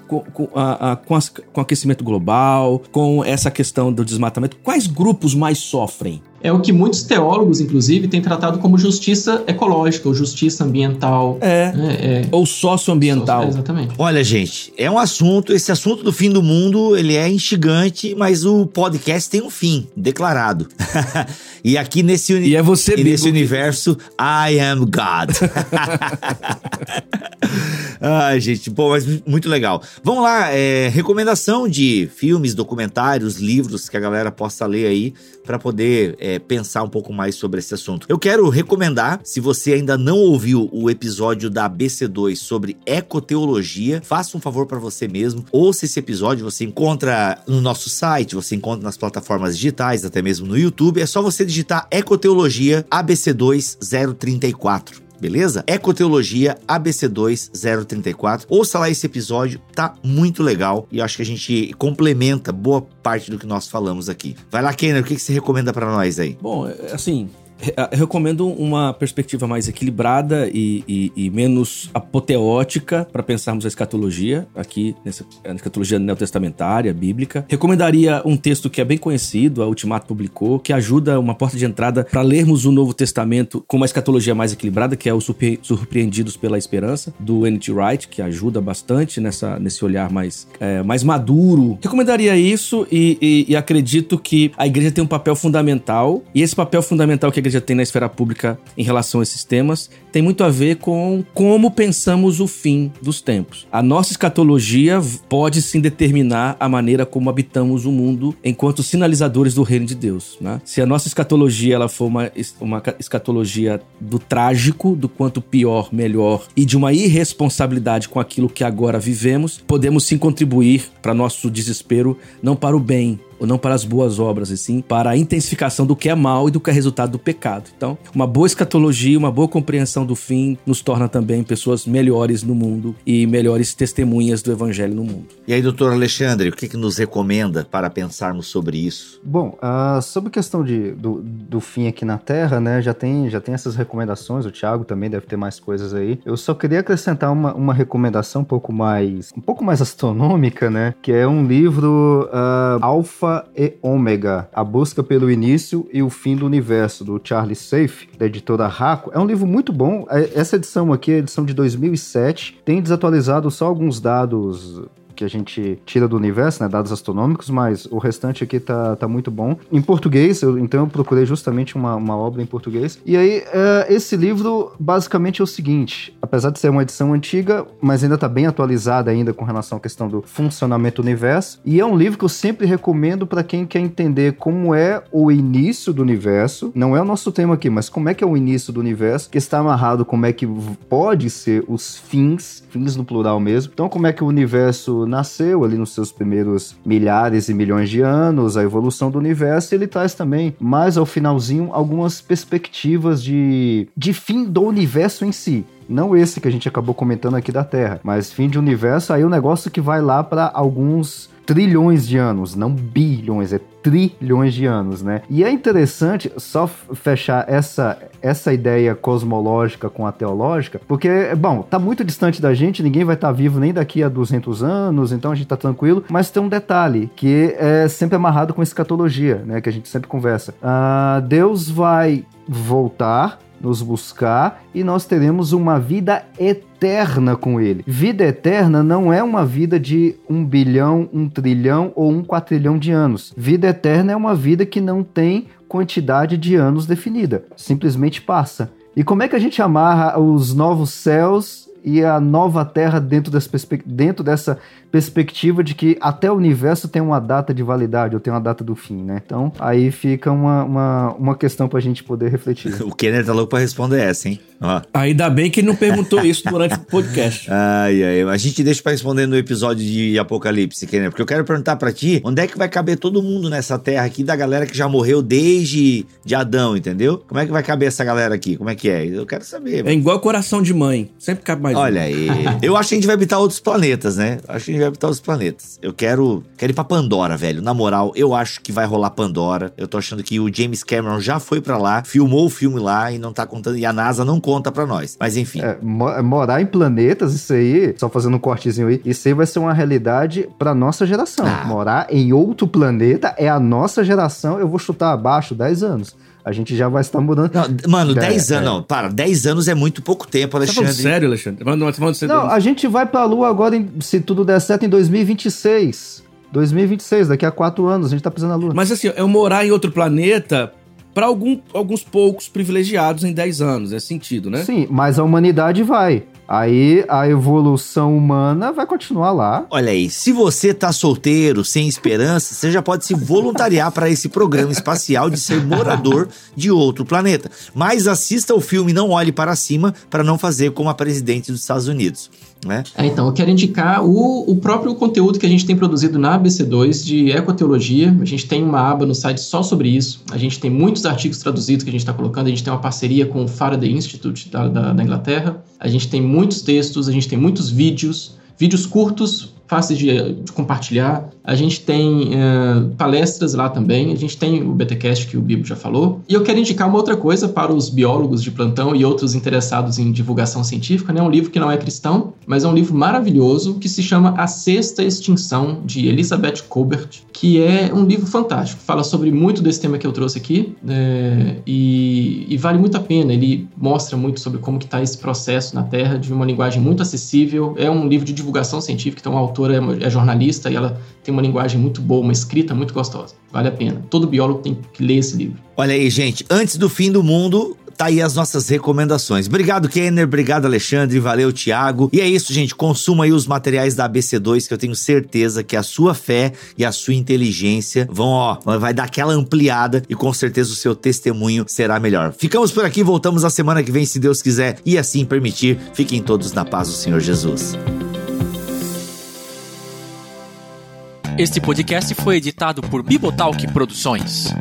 com, com, a, a, com, as, com aquecimento global, com essa questão do desmatamento, quais grupos mais sofrem? É o que muitos teólogos, inclusive, têm tratado como justiça ecológica ou justiça ambiental. É. Né? é. Ou socioambiental. É, exatamente. Olha, gente, é um assunto, esse assunto do fim do mundo, ele é instigante, mas o podcast tem um fim declarado. *laughs* e aqui nesse, uni e é você e nesse universo, I am God. *laughs* Ai, gente, pô, mas muito legal. Vamos lá, é, recomendação de filmes, documentários, livros que a galera possa ler aí para poder é, pensar um pouco mais sobre esse assunto. Eu quero recomendar, se você ainda não ouviu o episódio da BC2 sobre ecoteologia, faça um favor para você mesmo, ouça esse episódio, você encontra no nosso site, você encontra nas plataformas digitais, até mesmo no YouTube, é só você digitar Ecoteologia ABC2 034 beleza? Ecoteologia ABC2 034. Ouça lá esse episódio, tá muito legal e acho que a gente complementa boa parte do que nós falamos aqui. Vai lá, Kenner, o que, que você recomenda para nós aí? Bom, assim, eu recomendo uma perspectiva mais equilibrada e, e, e menos apoteótica para pensarmos a escatologia, aqui nessa a escatologia neotestamentária, bíblica. Recomendaria um texto que é bem conhecido, a Ultimato publicou, que ajuda uma porta de entrada para lermos o Novo Testamento com uma escatologia mais equilibrada, que é o Surpreendidos pela Esperança, do N.T. Wright, que ajuda bastante nessa, nesse olhar mais, é, mais maduro. Recomendaria isso e, e acredito que a igreja tem um papel fundamental, e esse papel fundamental que a igreja tem na esfera pública em relação a esses temas tem muito a ver com como pensamos o fim dos tempos. A nossa escatologia pode sim determinar a maneira como habitamos o mundo enquanto sinalizadores do reino de Deus. Né? Se a nossa escatologia ela for uma, uma escatologia do trágico, do quanto pior, melhor e de uma irresponsabilidade com aquilo que agora vivemos, podemos sim contribuir para nosso desespero, não para o bem, ou não para as boas obras, e sim para a intensificação do que é mal e do que é resultado do pecado. Então, uma boa escatologia, uma boa compreensão do fim nos torna também pessoas melhores no mundo e melhores testemunhas do evangelho no mundo. E aí, doutor Alexandre, o que, que nos recomenda para pensarmos sobre isso? Bom, uh, sobre a questão de, do, do fim aqui na Terra, né, já tem, já tem essas recomendações, o Thiago também deve ter mais coisas aí. Eu só queria acrescentar uma, uma recomendação um pouco mais um pouco mais astronômica, né, que é um livro uh, Alpha Alfa e Ômega, A Busca pelo Início e o Fim do Universo, do Charles Safe, da editora Raco. É um livro muito bom. É, essa edição aqui é a edição de 2007. Tem desatualizado só alguns dados que a gente tira do universo, né, dados astronômicos, mas o restante aqui tá, tá muito bom. Em português, eu, então eu procurei justamente uma, uma obra em português. E aí, é, esse livro basicamente é o seguinte: apesar de ser uma edição antiga, mas ainda tá bem atualizada ainda com relação à questão do funcionamento do universo. E é um livro que eu sempre recomendo para quem quer entender como é o início do universo. Não é o nosso tema aqui, mas como é que é o início do universo, que está amarrado como é que pode ser os fins, fins no plural mesmo. Então, como é que o universo nasceu ali nos seus primeiros milhares e milhões de anos, a evolução do universo, e ele traz também, mais ao finalzinho, algumas perspectivas de, de fim do universo em si. Não esse que a gente acabou comentando aqui da Terra, mas fim de universo, aí o um negócio que vai lá para alguns trilhões de anos, não bilhões, é trilhões de anos, né? E é interessante só fechar essa, essa ideia cosmológica com a teológica, porque, bom, tá muito distante da gente, ninguém vai estar tá vivo nem daqui a 200 anos, então a gente tá tranquilo, mas tem um detalhe que é sempre amarrado com escatologia, né? Que a gente sempre conversa. Uh, Deus vai voltar nos buscar e nós teremos uma vida eterna com Ele. Vida eterna não é uma vida de um bilhão, um trilhão ou um quatrilhão de anos. Vida eterna é uma vida que não tem quantidade de anos definida, simplesmente passa. E como é que a gente amarra os novos céus e a nova Terra dentro dessa, dentro dessa perspectiva de que até o universo tem uma data de validade, ou tem uma data do fim, né? Então, aí fica uma, uma, uma questão pra gente poder refletir. *laughs* o Kenner tá louco pra responder essa, hein? Ó. Ainda bem que ele não perguntou isso durante o podcast. *laughs* Ai, ai, a gente deixa pra responder no episódio de Apocalipse, Kenner, porque eu quero perguntar pra ti, onde é que vai caber todo mundo nessa terra aqui, da galera que já morreu desde de Adão, entendeu? Como é que vai caber essa galera aqui? Como é que é? Eu quero saber. É igual coração de mãe, sempre cabe mais um. Olha aí. Eu acho que a gente vai habitar outros planetas, né? Acho que a gente vai habitar outros planetas. Eu quero, quero ir pra Pandora, velho. Na moral, eu acho que vai rolar Pandora. Eu tô achando que o James Cameron já foi pra lá, filmou o filme lá e não tá contando. E a NASA não conta pra nós. Mas enfim. É, mo- morar em planetas, isso aí, só fazendo um cortezinho aí, isso aí vai ser uma realidade pra nossa geração. Ah. Morar em outro planeta é a nossa geração, eu vou chutar abaixo 10 anos. A gente já vai estar mudando. Não, mano, É, 10 anos, é. não. Para, 10 anos é muito pouco tempo, Você tá Alexandre. sério, Alexandre? Tá falando, tá sério? Não, a gente vai pra Lua agora, em- se tudo der certo, em 2026. 2026, daqui a quatro anos, a gente tá pisando na Lua. Mas assim, eu morar em outro planeta pra algum, alguns poucos privilegiados em 10 anos, é sentido, né? Sim, mas a humanidade vai. Aí a evolução humana vai continuar lá. Olha aí, se você tá solteiro, sem esperança, você já pode se voluntariar para esse programa espacial de ser morador de outro planeta. Mas assista o filme Não Olhe para Cima para não fazer como a presidente dos Estados Unidos, né? É, então, eu quero indicar o, o próprio conteúdo que a gente tem produzido na ABC2 de ecoteologia. A gente tem uma aba no site só sobre isso. A gente tem muitos artigos traduzidos que a gente está colocando. A gente tem uma parceria com o Faraday Institute da, da, da Inglaterra. A gente tem muitos textos, a gente tem muitos vídeos, vídeos curtos, fáceis de, de compartilhar. A gente tem eh, palestras lá também. A gente tem o BTcast que o Bibo já falou. E eu quero indicar uma outra coisa para os biólogos de plantão e outros interessados em divulgação científica. É né? um livro que não é cristão, mas é um livro maravilhoso que se chama A Sexta Extinção, de Elizabeth Colbert, que é um livro fantástico. Fala sobre muito desse tema que eu trouxe aqui eh, e, e vale muito a pena. Ele mostra muito sobre como que está esse processo na Terra de uma linguagem muito acessível. É um livro de divulgação científica, então a autora é, jornalista e ela tem uma linguagem muito boa, uma escrita muito gostosa. Vale a pena. Todo biólogo tem que ler esse livro. Olha aí, gente, antes do fim do mundo, tá aí as nossas recomendações. Obrigado, Kenner, obrigado, Alexandre, valeu, Thiago. E é isso, gente, consuma aí os materiais da ABC2, que eu tenho certeza que a sua fé e a sua inteligência vão, ó, vai dar aquela ampliada e com certeza o seu testemunho será melhor. Ficamos por aqui, voltamos a semana que vem, se Deus quiser e assim permitir. Fiquem todos na paz do Senhor Jesus. Este podcast foi editado por Bibotalk Produções.